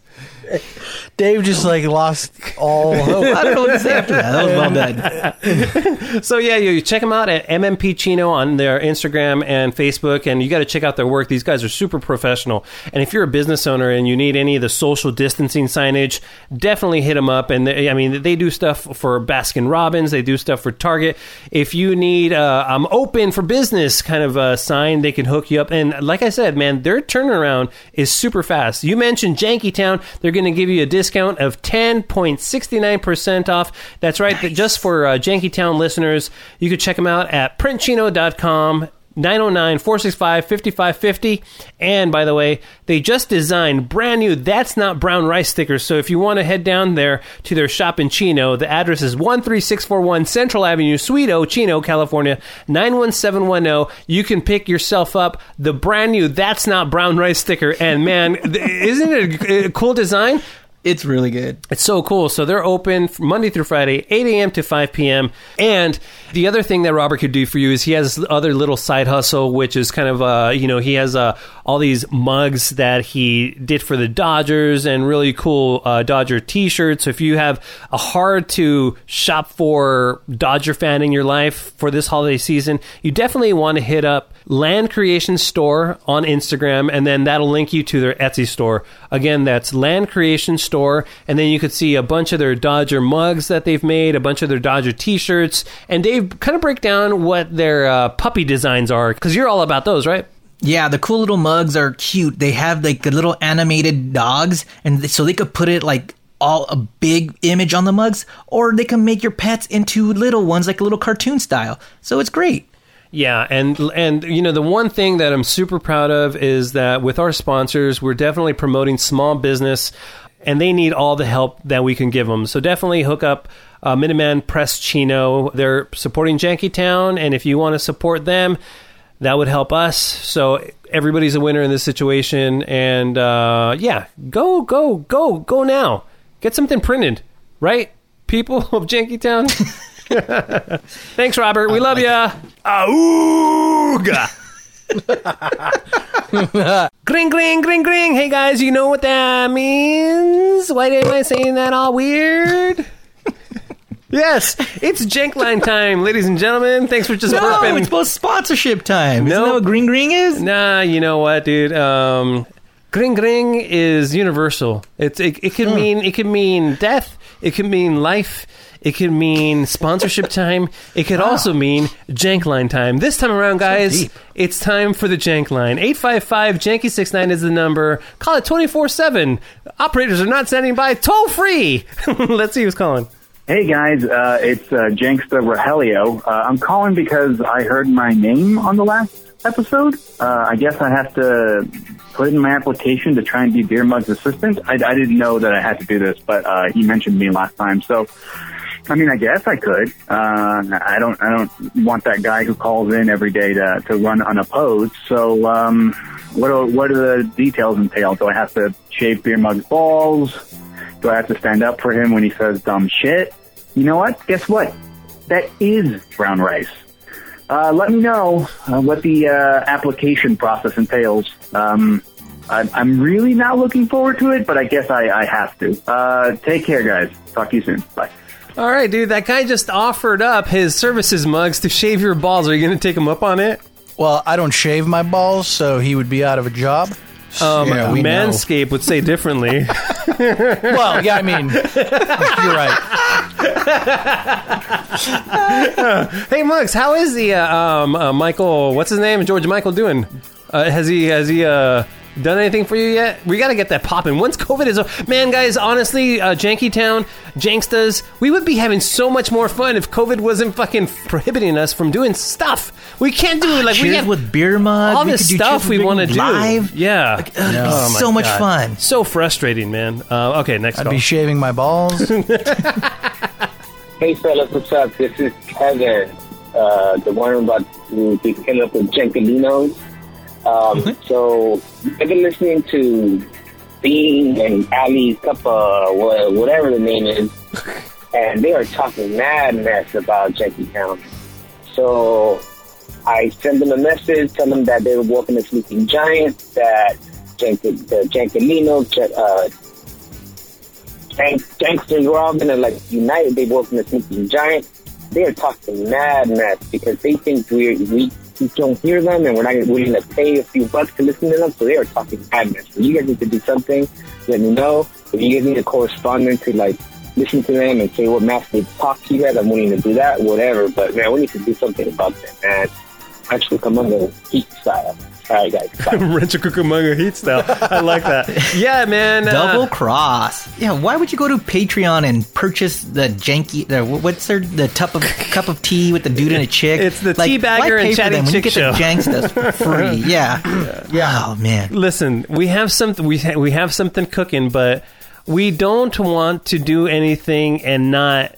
Dave just like lost all hope. I don't know what to say after that. That was well done. So yeah, you check them out at MMP Chino on their Instagram and Facebook, and you got to check out their work. These guys are super professional. And if you're a business owner and you need any of the social distancing signage, definitely hit them up. And they, I mean, they do stuff for Baskin Robbins, they do stuff for Target. If you need, uh, I'm open for business kind of a sign, they can hook you up. And like I said, man, their turnaround is super fast. You mentioned Jankytown, they're going to give you a discount of 10.69% off. That's right, that just for uh, Jankytown listeners, you could check them out at printchino.com. 909 465 5550. And by the way, they just designed brand new That's Not Brown Rice stickers. So if you want to head down there to their shop in Chino, the address is 13641 Central Avenue, Suito, Chino, California, 91710. You can pick yourself up the brand new That's Not Brown Rice sticker. And man, isn't it a cool design? It's really good. It's so cool. So they're open Monday through Friday, 8 a.m. to 5 p.m. And the other thing that Robert could do for you is he has other little side hustle, which is kind of, uh, you know, he has uh, all these mugs that he did for the Dodgers and really cool uh, Dodger t-shirts. So if you have a hard to shop for Dodger fan in your life for this holiday season, you definitely want to hit up Land Creation Store on Instagram, and then that'll link you to their Etsy store. Again, that's Land Creation Store, and then you could see a bunch of their Dodger mugs that they've made, a bunch of their Dodger T-shirts, and Dave kind of break down what their uh, puppy designs are because you're all about those, right? Yeah, the cool little mugs are cute. They have like the little animated dogs, and so they could put it like all a big image on the mugs, or they can make your pets into little ones, like a little cartoon style. So it's great. Yeah, and and you know the one thing that I'm super proud of is that with our sponsors, we're definitely promoting small business, and they need all the help that we can give them. So definitely hook up uh, Press Chino. They're supporting Jankytown, and if you want to support them, that would help us. So everybody's a winner in this situation, and uh, yeah, go go go go now. Get something printed, right? People of Jankytown. Thanks, Robert. We love ya. Auga. gring, gring, gring, gring. Hey, guys, you know what that means? Why am I saying that all weird? Yes, it's Jankline time, ladies and gentlemen. Thanks for just No, burping. it's both sponsorship time. Isn't that what Green Green is? Nah, you know what, dude? Um, Green gring is universal. It's it, it can mean it can mean death. It can mean life. It can mean sponsorship time. It could also mean jank line time. This time around, guys, deep. it's time for the jank line. 855 janky 69 is the number. Call it 24 7. Operators are not standing by. Toll free. Let's see who's calling. Hey guys, uh, it's uh, Janksta Rogelio. Uh, I'm calling because I heard my name on the last episode. Uh, I guess I have to put in my application to try and be Beer Mug's assistant. I, I didn't know that I had to do this, but uh, he mentioned me last time, so I mean, I guess I could. Uh, I don't. I don't want that guy who calls in every day to to run unopposed. So, um, what do, what do the details entail? Do I have to shave Beer Mug's balls? Do I have to stand up for him when he says dumb shit? You know what? Guess what? That is brown rice. Uh, let me know uh, what the uh, application process entails. Um, I'm, I'm really not looking forward to it, but I guess I, I have to. Uh, take care, guys. Talk to you soon. Bye. All right, dude. That guy just offered up his services mugs to shave your balls. Are you going to take him up on it? Well, I don't shave my balls, so he would be out of a job. Um, Yeah, we know. Would say differently. Well, yeah, I mean, you're right. hey, Mugs, how is the uh, um, uh, Michael? What's his name? George Michael doing? Uh, has he has he uh, done anything for you yet? We got to get that popping. Once COVID is over, man, guys. Honestly, uh, Jankytown, Jankstas, we would be having so much more fun if COVID wasn't fucking prohibiting us from doing stuff. We can't do it like we have with beer mug. all we this stuff we want to do live. Yeah, Like, ugh, it'd be Oh, so much God. fun. So frustrating, man. Uh, okay, next I'd call. be shaving my balls. Hey fellas, what's up? This is Heather, uh, the one about to be hooking up with Jankalinos. Um, so I've been listening to Bean and Allie wha- whatever the name is, and they are talking mad mess about Jankytown. So I sent them a message, tell them that they were walking a sleeping giant, that Jank- the Jankalinos, uh, and gangsters were all gonna like unite. They were gonna Sleeping Giant. They are talking mad mess because they think we are we we don't hear them and we're not willing to pay a few bucks to listen to them. So they are talking mad mess. So you guys need to do something. Let me know if you guys need a correspondent to like listen to them and say what mass they talk to you guys. I'm willing to do that. Whatever. But man, we need to do something about them, man. Actually, come on the heat style. All right, guys. Bye. Rancho Cucamonga heat style. I like that. Yeah, man. uh, Double cross. Yeah, why would you go to Patreon and purchase the janky? The, what's their the cup of cup of tea with the dude and a chick? It's the Like, teabagger why and pay for chatty them when you chick get the show. jank stuff for free. Yeah, yeah. Oh man. Listen, we have something. We ha- we have something cooking, but we don't want to do anything and not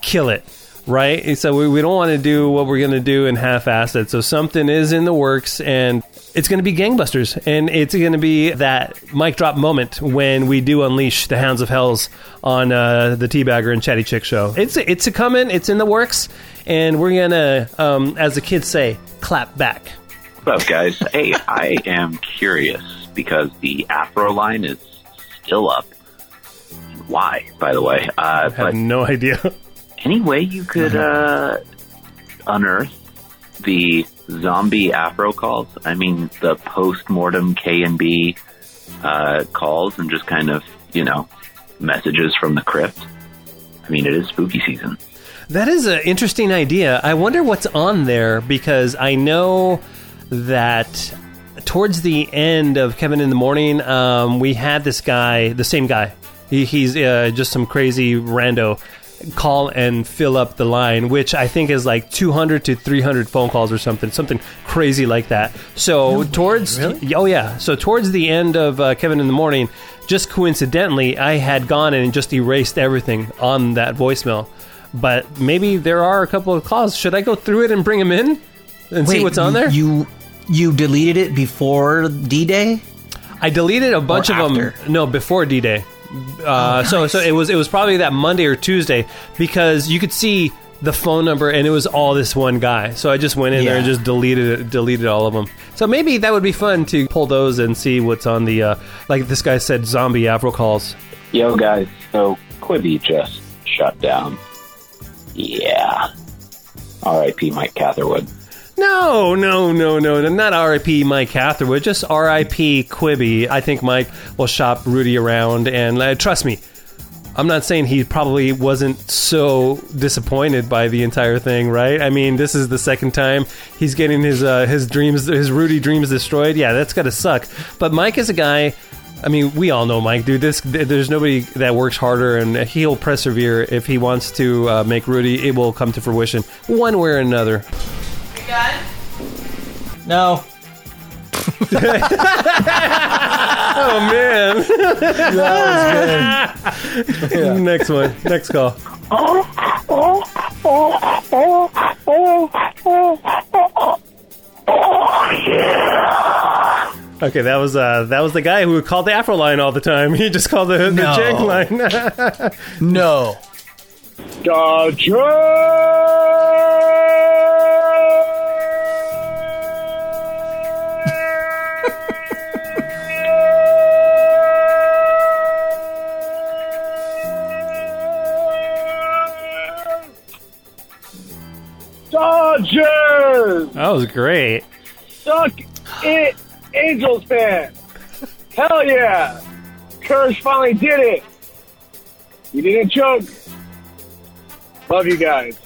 kill it. Right, And so we, we don't want to do what we're going to do in half-ass it. So something is in the works, and it's going to be gangbusters, and it's going to be that mic drop moment when we do unleash the Hounds of Hells on uh, the Teabagger and Chatty Chick show. It's it's a coming, it's in the works, and we're gonna, um, as the kids say, clap back. What's up, guys? hey, I am curious because the Afro line is still up. Why, by the way? Uh, I have no idea. any way you could uh, unearth the zombie Afro calls? I mean, the post-mortem K and B uh, calls, and just kind of you know messages from the crypt. I mean, it is spooky season. That is an interesting idea. I wonder what's on there because I know that towards the end of Kevin in the Morning, um, we had this guy, the same guy. He, he's uh, just some crazy rando call and fill up the line, which I think is like 200 to 300 phone calls or something, something crazy like that. So towards, oh yeah, so towards the end of uh, Kevin in the Morning, just coincidentally, I had gone and just erased everything on that voicemail. But maybe there are a couple of calls. Should I go through it and bring them in and see what's on there? You you deleted it before D Day. I deleted a bunch Or of after? them. No, before D Day. Uh, So so it was it was probably that Monday or Tuesday because you could see the phone number and it was all this one guy. So I just went in there and just deleted it, deleted all of them. So maybe that would be fun to pull those and see what's on the uh, like this guy said zombie Afro calls. Yo, guys. So Quibi just shut down. Yeah. R.I.P. Mike Catherwood. No, no, no, no, no, not R.I.P. Mike Catherwood, just R.I.P. Quibi. I think Mike will shop Rudy around, and uh, trust me, I'm not saying he probably wasn't so disappointed by the entire thing, right? I mean, this is the second time he's getting his uh, his dreams, his Rudy dreams destroyed. Yeah, that's gotta suck. But Mike is a guy. I mean, we all know Mike, dude. This there's nobody that works harder, and he'll persevere if he wants to uh, make Rudy. It will come to fruition one way or another. No. Oh man, that was good. Next one, next call. Okay, that was uh, that was the guy who called the Afro line all the time. He just called the, the No. jank line. no. Dodgers! That was great. Suck it, Angels fan! Hell yeah! Kershaw finally did it! You didn't choke. Love you guys.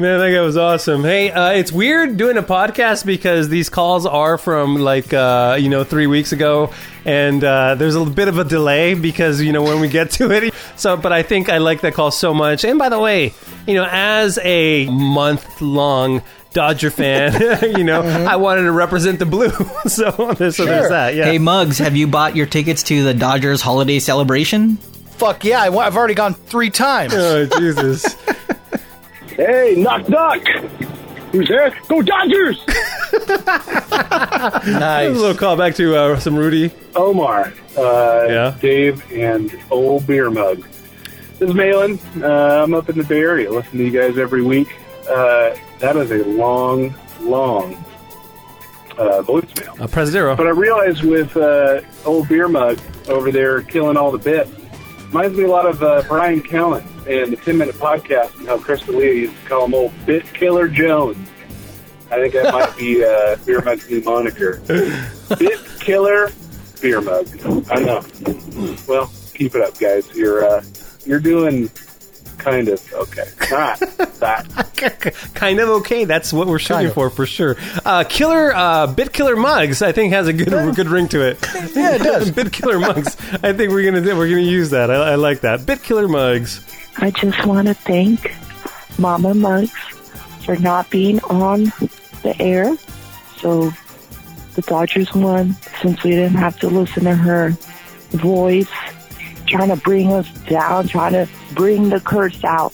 Man, that guy was awesome. Hey, uh, it's weird doing a podcast because these calls are from like uh, you know three weeks ago, and uh, there's a bit of a delay because you know when we get to it. So, but I think I like that call so much. And by the way, you know, as a month long Dodger fan, you know, I wanted to represent the blue. so, there's, so there's that. Yeah. Hey Mugs, have you bought your tickets to the Dodgers holiday celebration? Fuck yeah! I, have already gone three times. Oh Jesus! Hey, knock knock! Who's there? Go Dodgers! nice. A little call back to uh, some Rudy. Omar, uh, Yeah. Dave, and old beer mug. This is Malin. Uh, I'm up in the Bay Area. Listen to you guys every week. Uh, that is a long, long uh, voicemail. Uh, press zero. But I realized with uh, old beer mug over there killing all the bits, Reminds me a lot of uh, Bryan Callen and the 10 Minute Podcast and how Chris D'Elia used to call him old Bit Killer Jones. I think that might be uh, Beer Mug's new moniker. Bit Killer Beer Mug. I know. Well, keep it up, guys. You're uh, you're doing kind of okay. Not that. kind of okay. That's what we're shooting Kind of. for, for sure. Uh, killer, uh, Bit Killer Mugs, I think has a good good ring to it. Yeah, it does. Bit Killer Mugs. I think we're gonna we're gonna use that. I, I like that. Bit Killer Mugs. I just want to thank Mama Mugs for not being on the air. So the Dodgers won since we didn't have to listen to her voice trying to bring us down, trying to bring the curse out.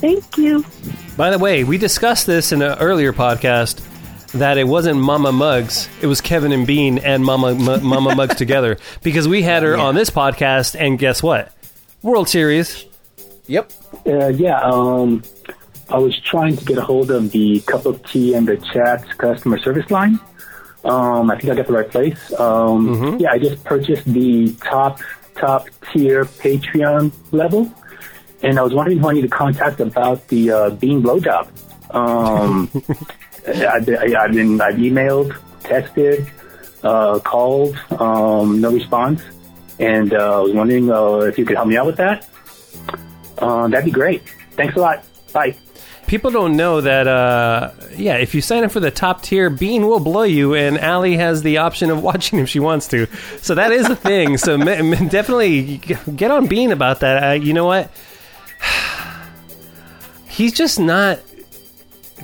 Thank you. By the way, we discussed this in an earlier podcast that it wasn't Mama Mugs, it was Kevin and Bean and Mama M- Mama Mugs together because we had her on this podcast, and guess what? World Series. Yep. Uh, yeah, um, I was trying to get a hold of the cup of tea and the chat customer service line. Um, I think I got the right place. Um, Yeah, I just purchased the top top tier Patreon level, and I was wondering who I need to contact about the uh, bean blowjob. Um, I've, been- I've been I've emailed, texted, uh, called, um, no response, and uh, I was wondering uh, if you could help me out with that. Uh, that'd be great. Thanks a lot. Bye. People don't know that, uh, yeah, if you sign up for the top tier, Bean will blow you, and Allie has the option of watching if she wants to. So that is a thing. so definitely get on Bean about that. Uh, you know what? He's just not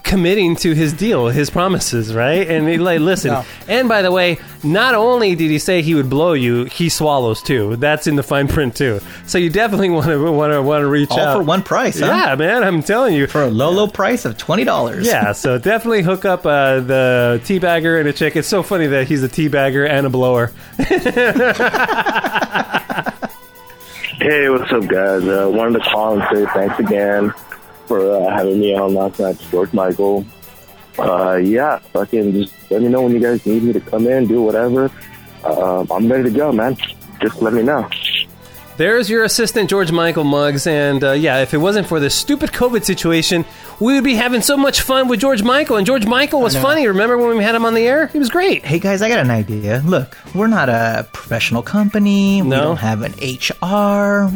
committing to his deal, his promises, right? And he, like, listen. No. And by the way, not only did he say he would blow you, he swallows too. That's in the fine print too. So you definitely want to want to want to reach All out for one price, huh? Yeah, man, I'm telling you, for a low, low price of twenty dollars. yeah, so definitely hook up uh, the teabagger and a chick. It's so funny that he's a teabagger and a blower. Hey, what's up, guys? Uh, wanted to call and say thanks again for uh, having me on last night's George Michael. Uh, yeah, fucking just let me know when you guys need me to come in, do whatever. Uh, I'm ready to go, man. Just let me know. There's your assistant, George Michael Mugs. And uh, yeah, if it wasn't for this stupid COVID situation, we would be having so much fun with George Michael. And George Michael was funny. Remember when we had him on the air? He was great. Hey guys, I got an idea. Look, we're not a professional company. We No. don't have an HR.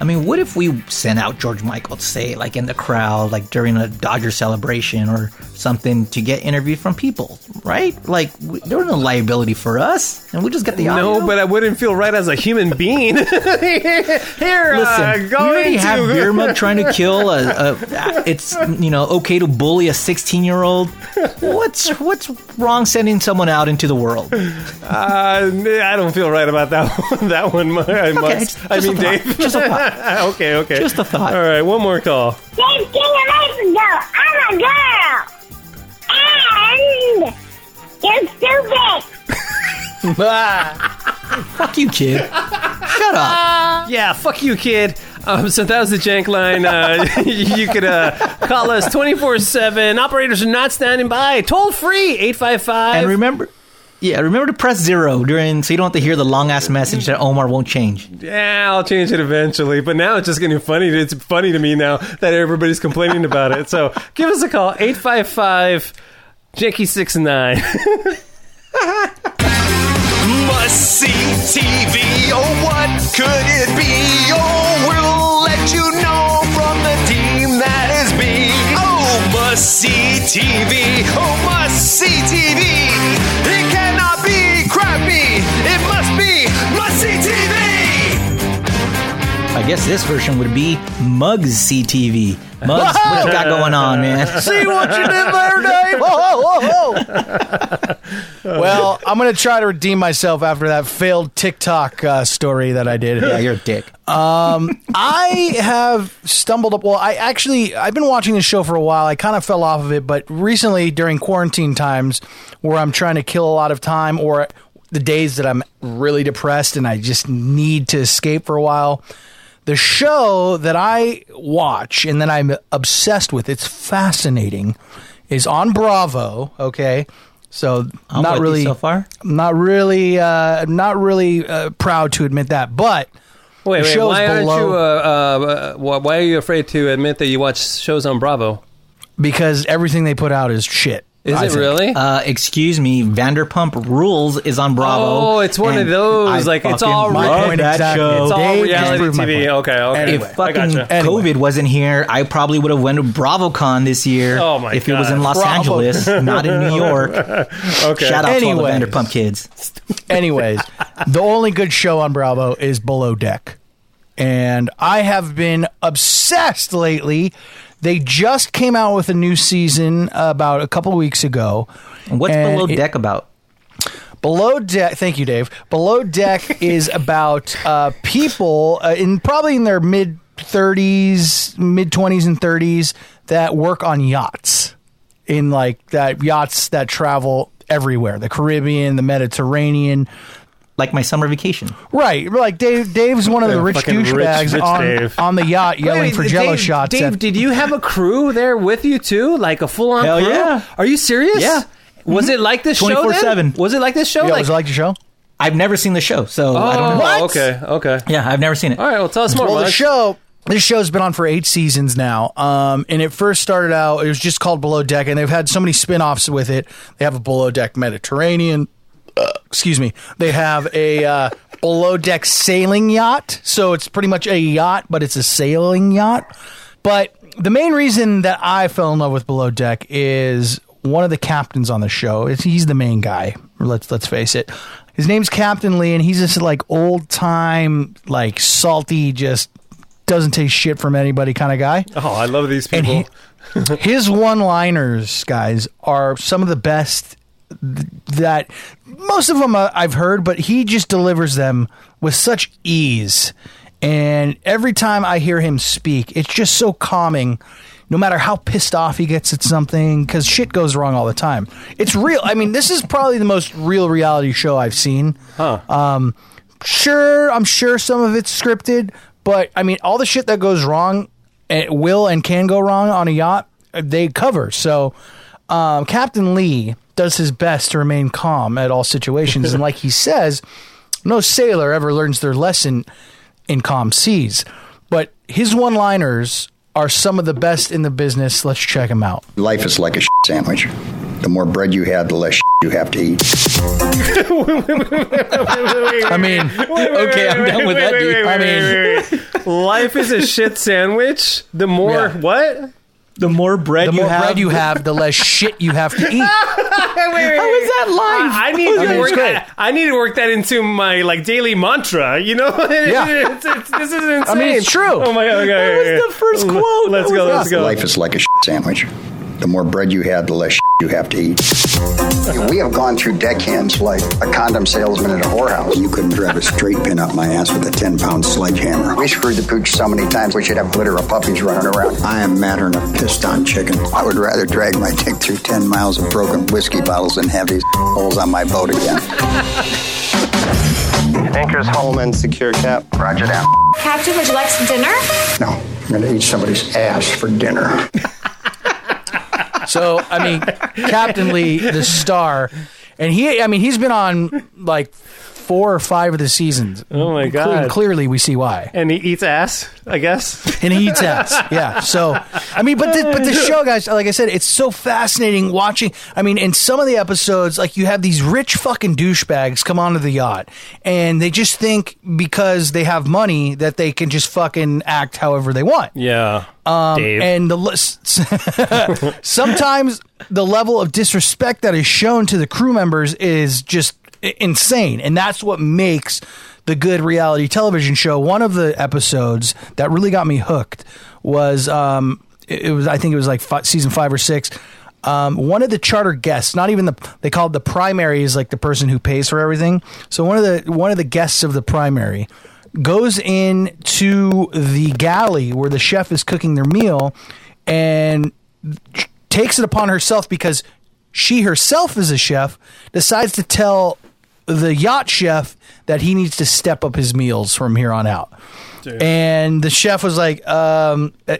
I mean, what if we sent out George Michael, to say, like in the crowd, like during a Dodger celebration or something, to get interviewed from people, right? Like, we, there was no liability for us, and we just get the audio. No, but I wouldn't feel right as a human being. Here, Listen, uh, go already into have Beer Mug trying to kill a, a. It's you know okay to bully a sixteen year old. What's what's wrong sending someone out into the world? Uh, I don't feel right about that one. That one, I must. just- I mean. Dave. Just a. okay, okay. Just a thought. All right, one more call. Dave King and Mason go. I'm a girl. And you're stupid. Fuck you, kid. Shut up. Yeah, fuck you, kid. Um, so that was the jank line. Uh, you could uh, call us 24 7. Operators are not standing by. Toll free 855. And remember, yeah, remember to press zero during so you don't have to hear the long ass message that Omar won't change. Yeah, I'll change it eventually. But now it's just getting funny. It's funny to me now that everybody's complaining about it. So give us a call 855 Janky69. Must see TV. Oh, what could it be? Oh, we'll let you know from the team that is me. Oh, must see TV. Oh, must see TV. Be. It must be must see TV. I guess this version would be Mugs CTV. Mugs, what you got going on, man? See what you did there, Dave? Whoa, whoa, whoa. well, I'm going to try to redeem myself after that failed TikTok uh, story that I did. Yeah, you're a dick. Um, I have stumbled up. Well, I actually I've been watching this show for a while. I kind of fell off of it, but recently during quarantine times, where I'm trying to kill a lot of time, or the days that I'm really depressed and I just need to escape for a while. The show that I watch and that I'm obsessed with, it's fascinating, is on Bravo. Okay, so I'm not really so far. not really, uh, not really uh, proud to admit that, but Wait, wait. Why aren't below- you? Uh, uh, why are you afraid to admit that you watch shows on Bravo? because everything they put out is shit. Is I it think. really? Uh, excuse me, Vanderpump Rules is on Bravo. Oh, it's one of and those, I like, it's fucking all love right. that Exactly. show. It's all Dave reality just proved my TV. point. Okay, okay. Anyway. if fucking gotcha. Anyway. COVID wasn't here, I probably would have went to BravoCon this year. Oh, my If it was God. in Los Bravo. Angeles, not in New York. okay. Shout out to all the Anyways. Vanderpump kids. Anyways, the only good show on Bravo is Below Deck. And I have been obsessed lately. They just came out with a new season about a couple weeks ago. What's Below it- Deck about? Below Deck, thank you, Dave. Below Deck is about uh, people uh, in probably in their mid 30s, mid 20s, and 30s that work on yachts. In like that yachts that travel everywhere the Caribbean, the Mediterranean. Like my summer vacation. Right. Like Dave Dave's one of the Yeah, rich fucking rich, douchebags rich on, Dave. on the yacht yelling Wait, for Dave- jello shots. Dave, at- did you have a crew there with you too? Like a full on Hell crew? yeah. Are you serious? Yeah. Was it like this show? then? 24/7. Was it like this show? yeah, like, was it like the show? I've never seen the show, so oh, I don't know. okay, okay. Yeah, I've never seen it. All right, well, tell us more. Well, the Mike. show this show's been on for eight seasons now, um, and it first started out. It was just called Below Deck, and they've had so many spin-offs with it. They have a Below Deck Mediterranean. Excuse me. They have a uh, Below Deck sailing yacht, so it's pretty much a yacht, but it's a sailing yacht. But the main reason that I fell in love with Below Deck is one of the captains on the show. It's, he's the main guy. Let's let's face it. His name's Captain Lee, and he's this like old time, like salty, just doesn't take shit from anybody kind of guy. Oh, I love these people. he- his one-liners, guys, are some of the best that most of them I've heard, but he just delivers them with such ease. And every time I hear him speak, it's just so calming. No matter how pissed off he gets at something, because shit goes wrong all the time. It's real. I mean, this is probably the most real reality show I've seen. Huh. Um, sure, I'm sure some of it's scripted, but I mean, all the shit that goes wrong, it will and can go wrong on a yacht, they cover. So, um, Captain Lee does his best to remain calm at all situations, and like he says, no sailor ever learns their lesson in calm seas. But his one-liners are some of the best in the business. Let's check them out. Life is like a shit sandwich. The more bread you have, the less shit you have to eat. I mean, okay, I'm done with that, dude. I mean, life is a shit sandwich. The more Yeah. what? The more bread the you more have, bread you have, the less shit you have to eat. How is that life? I, I need I to mean, work that. I need to work that into my like daily mantra. You know? Yeah. it's, it's, this is insane. I mean, it's true. Oh my god! Okay, That was the first quote. Let's That go. Let's go. Life is like a shit sandwich. The more bread you have, the less you have to eat. We have gone through deckhands like a condom salesman at a whorehouse. You couldn't drive a straight pin up my ass with a 10 pound sledgehammer. We screwed the pooch so many times we should have litter of puppies running around. I am madder than a pissed on chicken. I would rather drag my dick through 10 miles of broken whiskey bottles than have these holes on my boat again. Anchors home and secure cap. Roger that. Captain, would you like some dinner? No, I'm going to eat somebody's ass for dinner. So I mean, Captain Lee, the star, and he. I mean, he's been on like four or five of the seasons. Oh my Cle- God. clearly, we see why. And he eats ass, I guess. And he eats ass. Yeah. So I mean, but the, but the show, guys, like I said, it's so fascinating watching. I mean, in some of the episodes, like you have these rich fucking douchebags come onto the yacht, and they just think because they have money that they can just fucking act however they want. Yeah. Um, and the list sometimes the level of disrespect that is shown to the crew members is just insane, and that's what makes the good reality television show. One of the episodes that really got me hooked was um, it, was I think it was like fi- season five or six. Um, one of the charter guests, not even the they called the primary is like the person who pays for everything. So one of the one of the guests of the primary goes in to the galley where the chef is cooking their meal and takes it upon herself because she herself is a chef decides to tell the yacht chef that he needs to step up his meals from here on out and the chef was like um uh,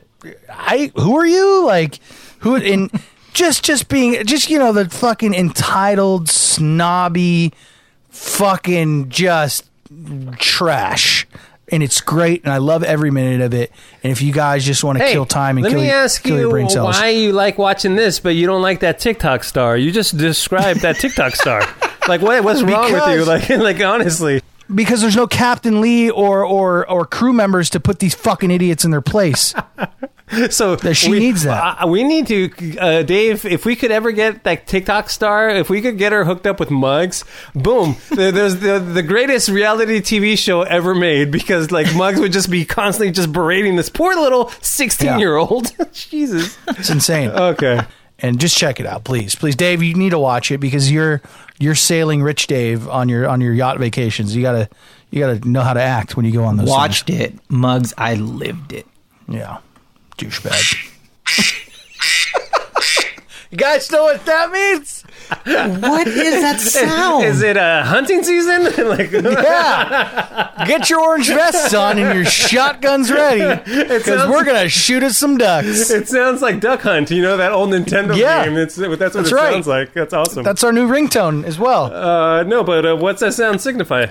i who are you like who and just just being just you know the fucking entitled snobby fucking just trash and it's great, and I love every minute of it. And if you guys just want to Hey, kill time and let kill, me your- ask kill you your brain cells, why you like watching this, but you don't like that TikTok star. You just described that TikTok star. Like, what? What's wrong with you? Like, like honestly. because there's no Captain Lee or or or crew members to put these fucking idiots in their place. so she we, needs that. Uh, we need to, uh, Dave. If we could ever get that TikTok star, if we could get her hooked up with mugs, boom! there- There's the the greatest reality TV show ever made because like mugs would just be constantly just berating this poor little 16 year old. Jesus, It's insane. Okay. And just check it out, please, please, Dave. You need to watch it because you're you're sailing rich, Dave, on your on your yacht vacations. You gotta you gotta know how to act when you go on those. Watched it, mugs. I lived it. Yeah, douchebag. You guys know what that means? What is that sound? Is it a hunting season? like, yeah. Get your orange vests on and your shotguns ready because we're gonna shoot at some ducks. It sounds like Duck Hunt. You know that old Nintendo Yeah. game. It's that's what That's it right. sounds like. That's awesome. That's our new ringtone as well. Uh, no, but uh, what's that sound signify?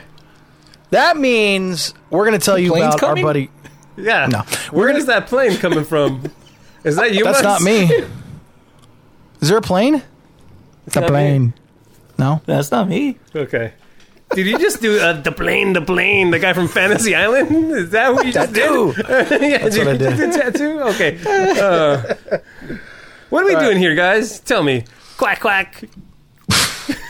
That means we're gonna tell you plane's about coming? our buddy. Yeah. No. where Where is that plane coming from? Is that you? That's not me. Is there a plane? It's a not me. plane. No, that's not me. Okay. Did you just do uh, the plane, the plane, the guy from Fantasy Island? Is that what you just Tattoo. did? yeah, That's did what I you did. do the tattoo? Okay. Uh, what are we All right. doing here, guys? Tell me. Quack quack.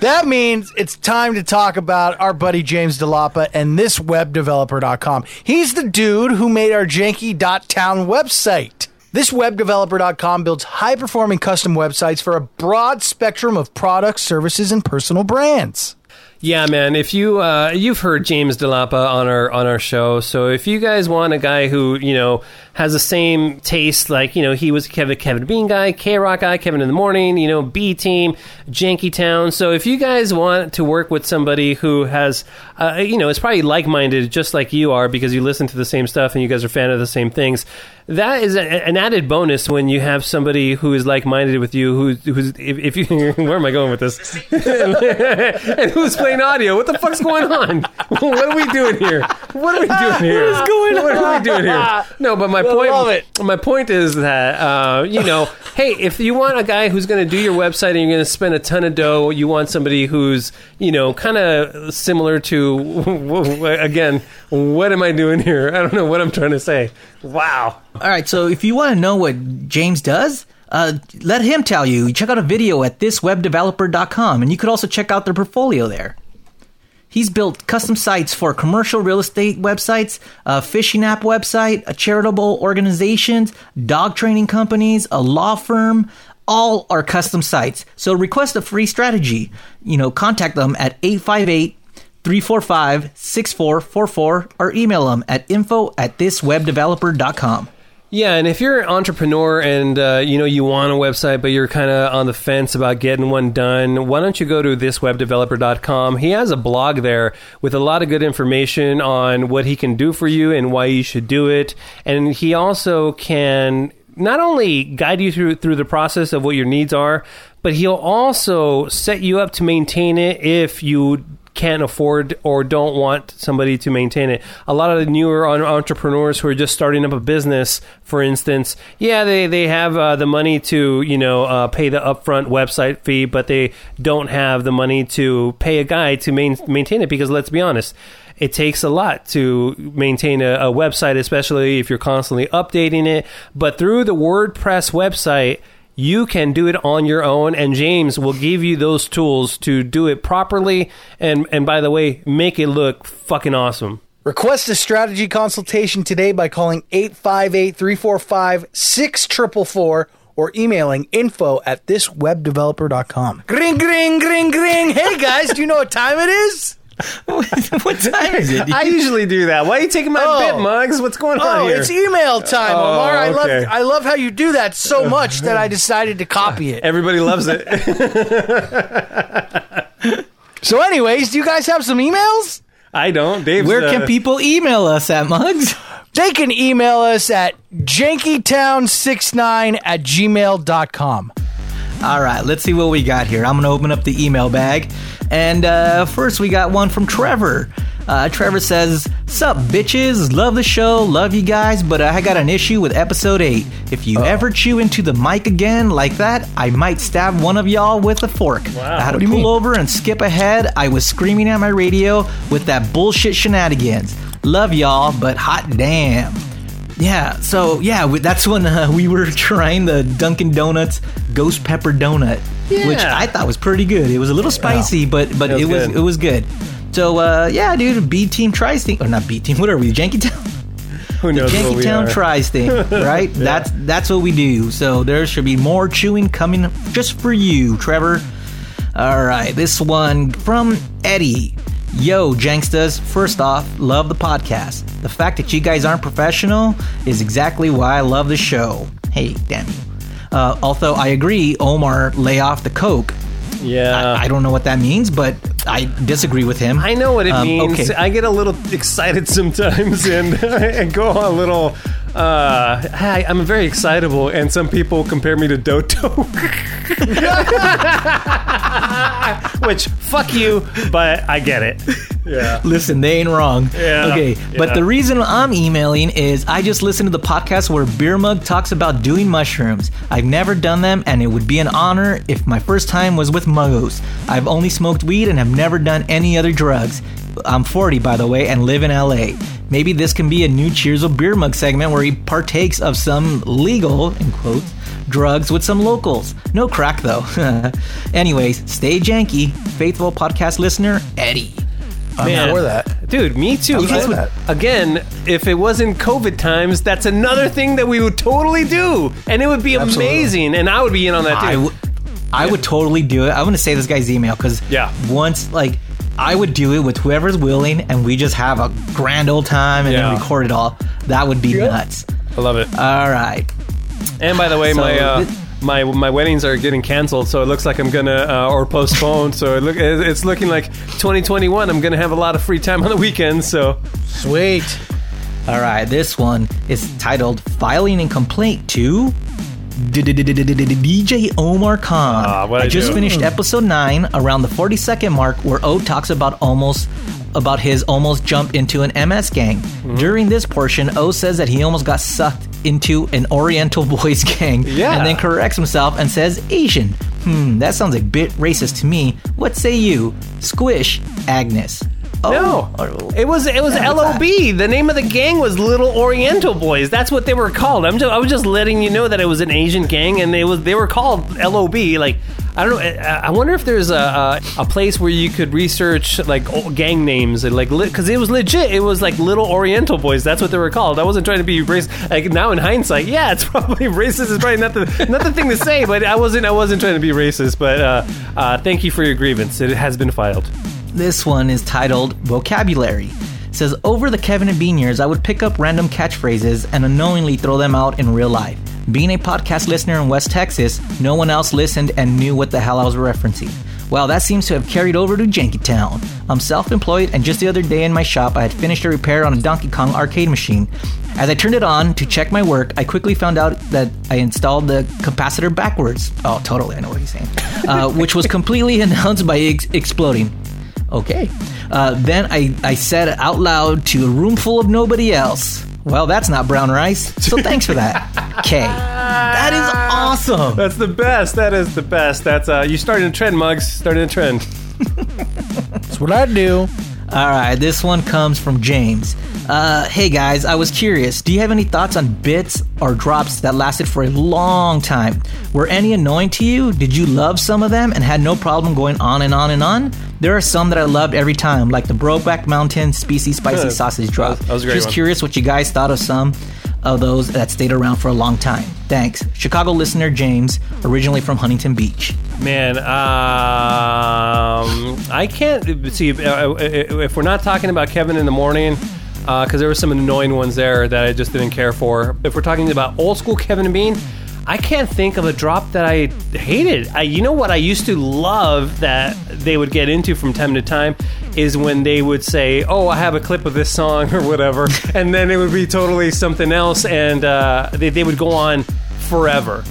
That means it's time to talk about our buddy James DeLapa and this webdeveloper.com. He's the dude who made our janky.town website. This webdeveloper.com builds high performing custom websites for a broad spectrum of products, services, and personal brands. Yeah, man. If you uh, you've heard James DeLapa on our on our show, so if you guys want a guy who you know has the same taste, like you know he was Kevin Kevin Bean guy, K Rock guy, Kevin in the Morning, you know B Team, Janky Town. So if you guys want to work with somebody who has, uh, you know, is probably like minded, just like you are, because you listen to the same stuff and you guys are fan of the same things. That is a, an added bonus when you have somebody who is like minded with you. Who's who's if, if you where am I going with this? and who's playing audio? What the fuck's going on? What are we doing here? What are we doing here? What is going on? What are we doing here? No, but my point. My point is that uh, you know, hey, if you want a guy who's going to do your website and you're going to spend a ton of dough, you want somebody who's you know kind of similar to again. What am I doing here? I don't know what I'm trying to say. Wow. All right, so if you want to know what James does, uh, let him tell you. Check out a video at thiswebdeveloper.com, and you could also check out their portfolio there. He's built custom sites for commercial real estate websites, a fishing app website, a charitable organizations, dog training companies, a law firm. All are custom sites. So request a free strategy. You know, contact them at 858 345 6444 or email them at info at thiswebdeveloper.com. Yeah, and if you're an entrepreneur and uh, you know you want a website, but you're kind of on the fence about getting one done, why don't you go to thiswebdeveloper.com? He has a blog there with a lot of good information on what he can do for you and why you should do it. And he also can not only guide you through through the process of what your needs are, but he'll also set you up to maintain it if you can't afford or don't want somebody to maintain it. A lot of the newer entrepreneurs who are just starting up a business, for instance, yeah, they, they have uh, the money to, you know, uh, pay the upfront website fee, but they don't have the money to pay a guy to main- maintain it because let's be honest, it takes a lot to maintain a, a website, especially if you're constantly updating it. But through the WordPress website, you can do it on your own, and James will give you those tools to do it properly. And and by the way, make it look fucking awesome. Request a strategy consultation today by calling 858 345 6444 or emailing info at thiswebdeveloper.com. Gring, gring, gring, gring. Hey guys, do you know what time it is? what time is it? I usually do that. Why are you taking my Oh. bit, Mugs? What's going on Oh, here? it's email time, Oh, Omar. I love. I love how you do that so much that I decided to copy it. Everybody loves it. so, anyways, do you guys have some emails? I don't. Dave's, Where can uh, people email us at Mugs? They can email us at jankytown69 at gmail.com. All right, let's see what we got here. I'm going to open up the email bag. And uh, first, we got one from Trevor. Uh, Trevor says, Sup, bitches? Love the show, love you guys, but I got an issue with episode 8. If you ever chew into the mic again like that, I might stab one of y'all with a fork. I had to pull mean? over and skip ahead. I was screaming at my radio with that bullshit shenanigans. Love y'all, but hot damn. Yeah, so yeah, we- that's when uh, we were trying the Dunkin' Donuts Ghost Pepper Donut, which I thought was pretty good. It was a little spicy, but but It it was was good. it was good. So uh, yeah, dude, B Team tries thing or not B Team? What are we? Jankytown. Who knows the what we Jankytown are. tries thing, right? Yeah. That's that's what we do. So there should be more chewing coming just for you, Trevor. All right, this one from Eddie. Yo, Jankstas, first off, love the podcast. The fact that you guys aren't professional is exactly why I love the show. Hey, damn you. Uh, although I agree, Omar lay off the coke. Yeah. I, I don't know what that means, but I disagree with him. I know what it Um, means. okay. I get a little excited sometimes and, and go a little. Uh, hi, I'm very excitable, and some people compare me to Doto. Which, fuck you, but I get it. Yeah. Listen, they ain't wrong. Yeah, Okay, but yeah. the reason I'm emailing is I just listened to the podcast where Beer Mug talks about doing mushrooms. I've never done them, and it would be an honor if my first time was with Muggos. I've only smoked weed and have never done any other drugs. I'm 40, by the way, and live in LA. Maybe this can be a new Cheers of Beer Mug segment where he partakes of some legal, in quotes, drugs with some locals. No crack, though. Anyways, stay janky. Faithful podcast listener, Eddie. Man, dude. Me too. I'm for This would- that. Again, if it wasn't COVID times, that's another thing that we would totally do, and it would be Absolutely. amazing. And I would be in on that too. I would- I would totally do it. I'm going to say this guy's email because Yeah. once like I would do it with whoever's willing, and we just have a grand old time and Yeah. then record it all. That would be nuts. I love it. All right. And by the way, So my uh, thi- my my weddings are getting canceled, so it looks like I'm gonna uh, or postponed. so it look it's looking like 2021. I'm gonna have a lot of free time on the weekends. So sweet. All right, this one is titled "Filing a Complaint to." DJ Omar Khan. Ah, I I just do? finished episode nine around the 40 second mark where O talks about almost about his almost jump into an MS gang. Mm-hmm. During this portion, O says that he almost got sucked into an Oriental boys gang Yeah. and then corrects himself and says Asian. Hmm, that sounds a bit racist to me. What say you? Squish, Agnes. Oh, no, it was it was LOB. The name of the gang was Little Oriental Boys. That's what they were called. I'm just, I was just letting you know that it was an Asian gang, and they was they were called LOB. Like I don't know. I, wonder if there's a, a a place where you could research like gang names and like because it was legit. It was like Little Oriental Boys. That's what they were called. I wasn't trying to be racist. Like now in hindsight, yeah, it's probably racist. Is probably not the not the thing to say. But I wasn't I wasn't trying to be racist. But uh, uh, thank you for your grievance. It has been filed. This one is titled Vocabulary. It says over the Kevin and Bean years, I would pick up random catchphrases and unknowingly throw them out in real life. Being a podcast listener in West Texas, no one else listened and knew what the hell I was referencing. Well, that seems to have carried over to Jankytown. I'm self employed, and just the other day in my shop, I had finished a repair on a Donkey Kong arcade machine. As I turned it on to check my work, I quickly found out that I installed the capacitor backwards. Oh, totally, I know what he's saying. Uh, which was completely announced by ex- exploding. Okay. Uh, then I, I said out loud to a room full of nobody else. Well, that's not brown rice. So thanks for that. K. That is awesome. That's the best. That is the best. That's uh, you started a trend, mugs. Started a trend. That's what I do. All right, this one comes from James. Uh, hey guys, I was curious. Do you have any thoughts on bits or drops that lasted for a long time? Were any annoying to you? Did you love some of them and had no problem going on and on and on? There are some that I loved every time, like the Brokeback Mountain Species Spicy Sausage drop. That was- that was a great Just one. curious what you guys thought of some of those that stayed around for a long time. Thanks. Chicago listener James, originally from Huntington Beach. Man, um, I can't see uh, if we're not talking about Kevin in the morning. Because there were some annoying ones there that I just didn't care for. If we're talking about old school Kevin and Bean, I can't think of a drop that I hated. I, you know what I used to love that they would get into from time to time is when they would say, "Oh, I have a clip of this song" or whatever, and then it would be totally something else, and uh, they, they would go on forever.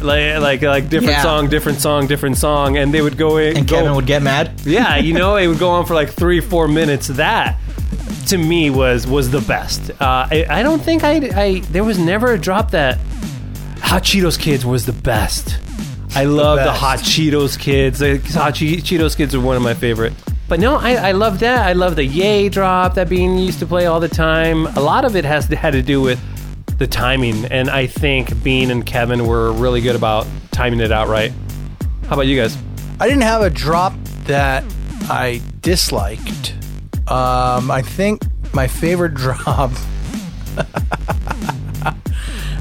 Like, like, like different Yeah. song, different song, different song, and they would go in. And go, Kevin would get mad. yeah, you know, it would go on for like three, four minutes. That to me was was the best. Uh, I, I don't think I, I there was never a drop that Hot Cheetos Kids was the best. I love the, best. Hot Cheetos Kids. The Hot che- Cheetos Kids are one of my favorite. But no, I, I love that. I love the Yay drop that Bean used to play all the time. A lot of it has to, had to do with the timing, and I think Bean and Kevin were really good about timing it out right. How about you guys? I didn't have a drop that I disliked. Um, I think my favorite drop.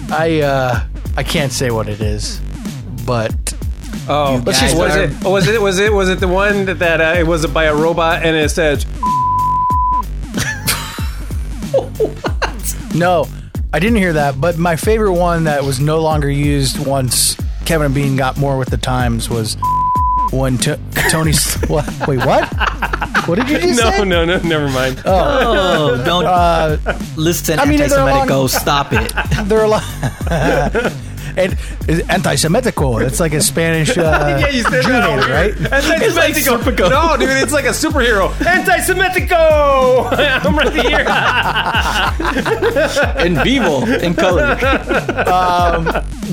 I uh, I can't say what it is, but Oh, let's just was it was it was it was it the one that, that uh, it was by a robot and it said No, I didn't hear that. But my favorite one that was no longer used once Kevin and Bean got more with the times was when t- Tony. what? Wait, what? What did you just no, say? no, no, no, never mind. Oh, don't Uh, listen, I mean, they're anti-Semitic. along- Stop it. They're a lot. And it's anti-Semitical. It's like a Spanish uh, yeah, you said Jew that hater, right? Anti-Semitico. no, dude, it's like a superhero. Anti-Semitico. I'm right here. In vivo, in color. um,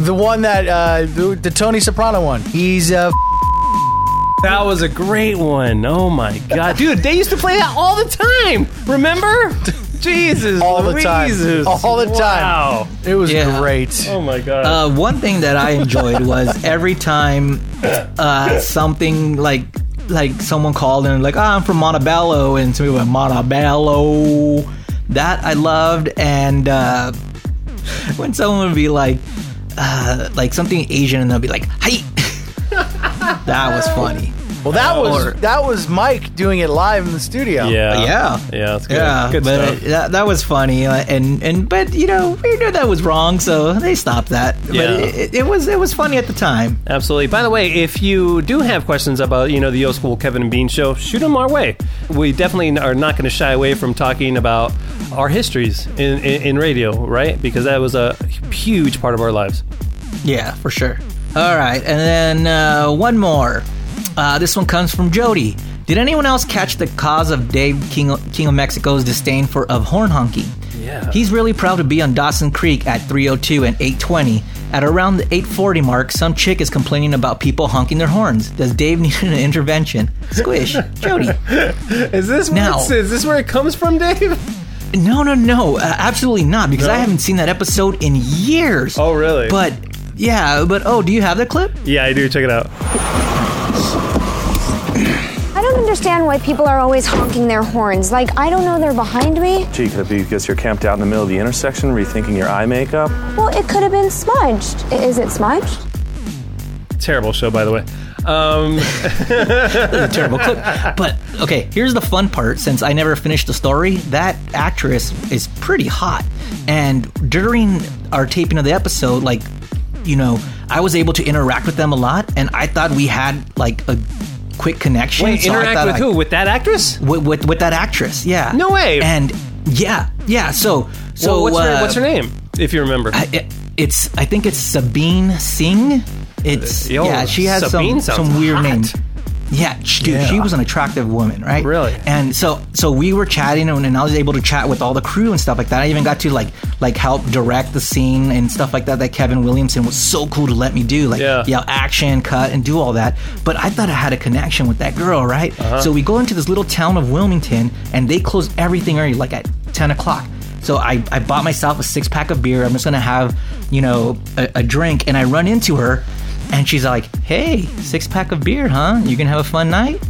the one that uh, the, the Tony Soprano one. He's uh, That was a great one. Oh my god, dude! They used to play that all the time. Remember? Jesus, all the time, Louises. all the Wow. time. It was Yeah. great. Oh my god. Uh, one thing that I enjoyed was every time uh, something like like someone called and like, oh, I'm from Montebello, and somebody went Montebello. That I loved, and uh, when someone would be like, uh, like something Asian, and they'll be like, "Hi." that was funny. Well, that was Or- that was Mike doing it live in the studio. yeah, Yeah. yeah, that's good. Yeah, good but stuff. uh, that, that was funny, uh, and and but you know we knew that was wrong, so they stopped that. But Yeah. it, it was it was funny at the time. Absolutely. By the way, if you do have questions about, you know, the Yo School Kevin and Bean show, shoot them our way. We definitely are not going to shy away from talking about our histories in, in, in radio, right? Because that was a huge part of our lives. Yeah, for sure. All right, and then uh, one more. Uh, this one comes from Jody. Did anyone else catch the cause of Dave King of, King of Mexico's disdain for of horn honking? Yeah. He's really proud to be on Dawson Creek at 302 and 820. At around the 840 mark, some chick is complaining about people honking their horns. Does Dave need an intervention? Squish, Jody. Is this where Now- is this where it comes from, Dave? No, no, no, uh, absolutely not. Because I haven't seen that episode in years. Oh, really? But yeah, but oh, do you have the clip? Yeah, I do. Check it out. I don't understand why people are always honking their horns. Like, I don't know they're behind me. Gee, could it be because you're camped out in the middle of the intersection rethinking your eye makeup? Well, it could have been smudged. Is it smudged? Terrible show, by the way. Um, a terrible clip. But okay, here's the fun part. Since I never finished the story, that actress is pretty hot. And during our taping of the episode, like, you know, I was able to interact with them a lot, and I thought we had like a quick connection. Wait, so interact with I- who? With that actress? With, with with that actress, yeah. No way. And yeah, yeah. So so Well, what's, her, uh, what's her name, if you remember? I, it, it's I think it's Sabine Singh. It's Yo, yeah, she has Sabine some some weird hot. names. Yeah, sh- dude, Yeah. she was an attractive woman, right? Really? And so so we were chatting and, and I was able to chat with all the crew and stuff like that. I even got to like like help direct the scene and stuff like that that Kevin Williamson was so cool to let me do. Like Yeah. yell action, cut, and do all that. But I thought I had a connection with that girl, right? Uh-huh. So we go into this little town of Wilmington and they close everything early, like at ten o'clock. So I, I bought myself a six pack of beer. I'm just gonna have, you know, a, a drink. And I run into her, and she's like, "Hey, six pack of beer, huh? You gonna have a fun night?"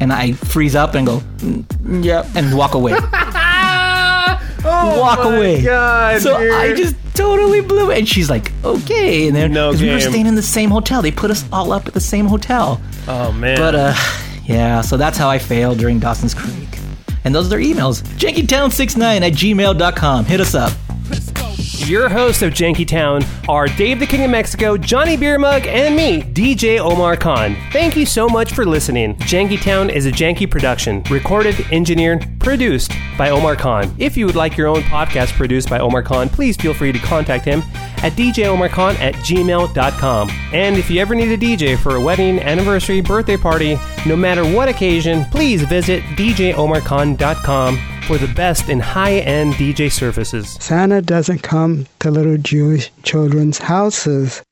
And I freeze up and go, "Mm, "Yep," and walk away. oh walk away. God, so dude. I just totally blew it. And she's like, "Okay." And then No we were staying in the same hotel, they put us all up at the same hotel. Oh man. But uh, yeah. So that's how I failed during Dawson's Creek. And those are their emails. JankyTown69 at gmail.com. Hit us up. Your hosts of Janky Town are Dave the King of Mexico, Johnny Beer Mug, and me, DJ Omar Khan. Thank you so much for listening. Janky Town is a janky production, recorded, engineered, produced by Omar Khan. If you would like your own podcast produced by Omar Khan, please feel free to contact him at djomarkhan at gmail.com. And if you ever need a DJ for a wedding, anniversary, birthday party, no matter what occasion, please visit djomarkhan.com for the best in high end DJ services. Santa doesn't come to little Jewish children's houses.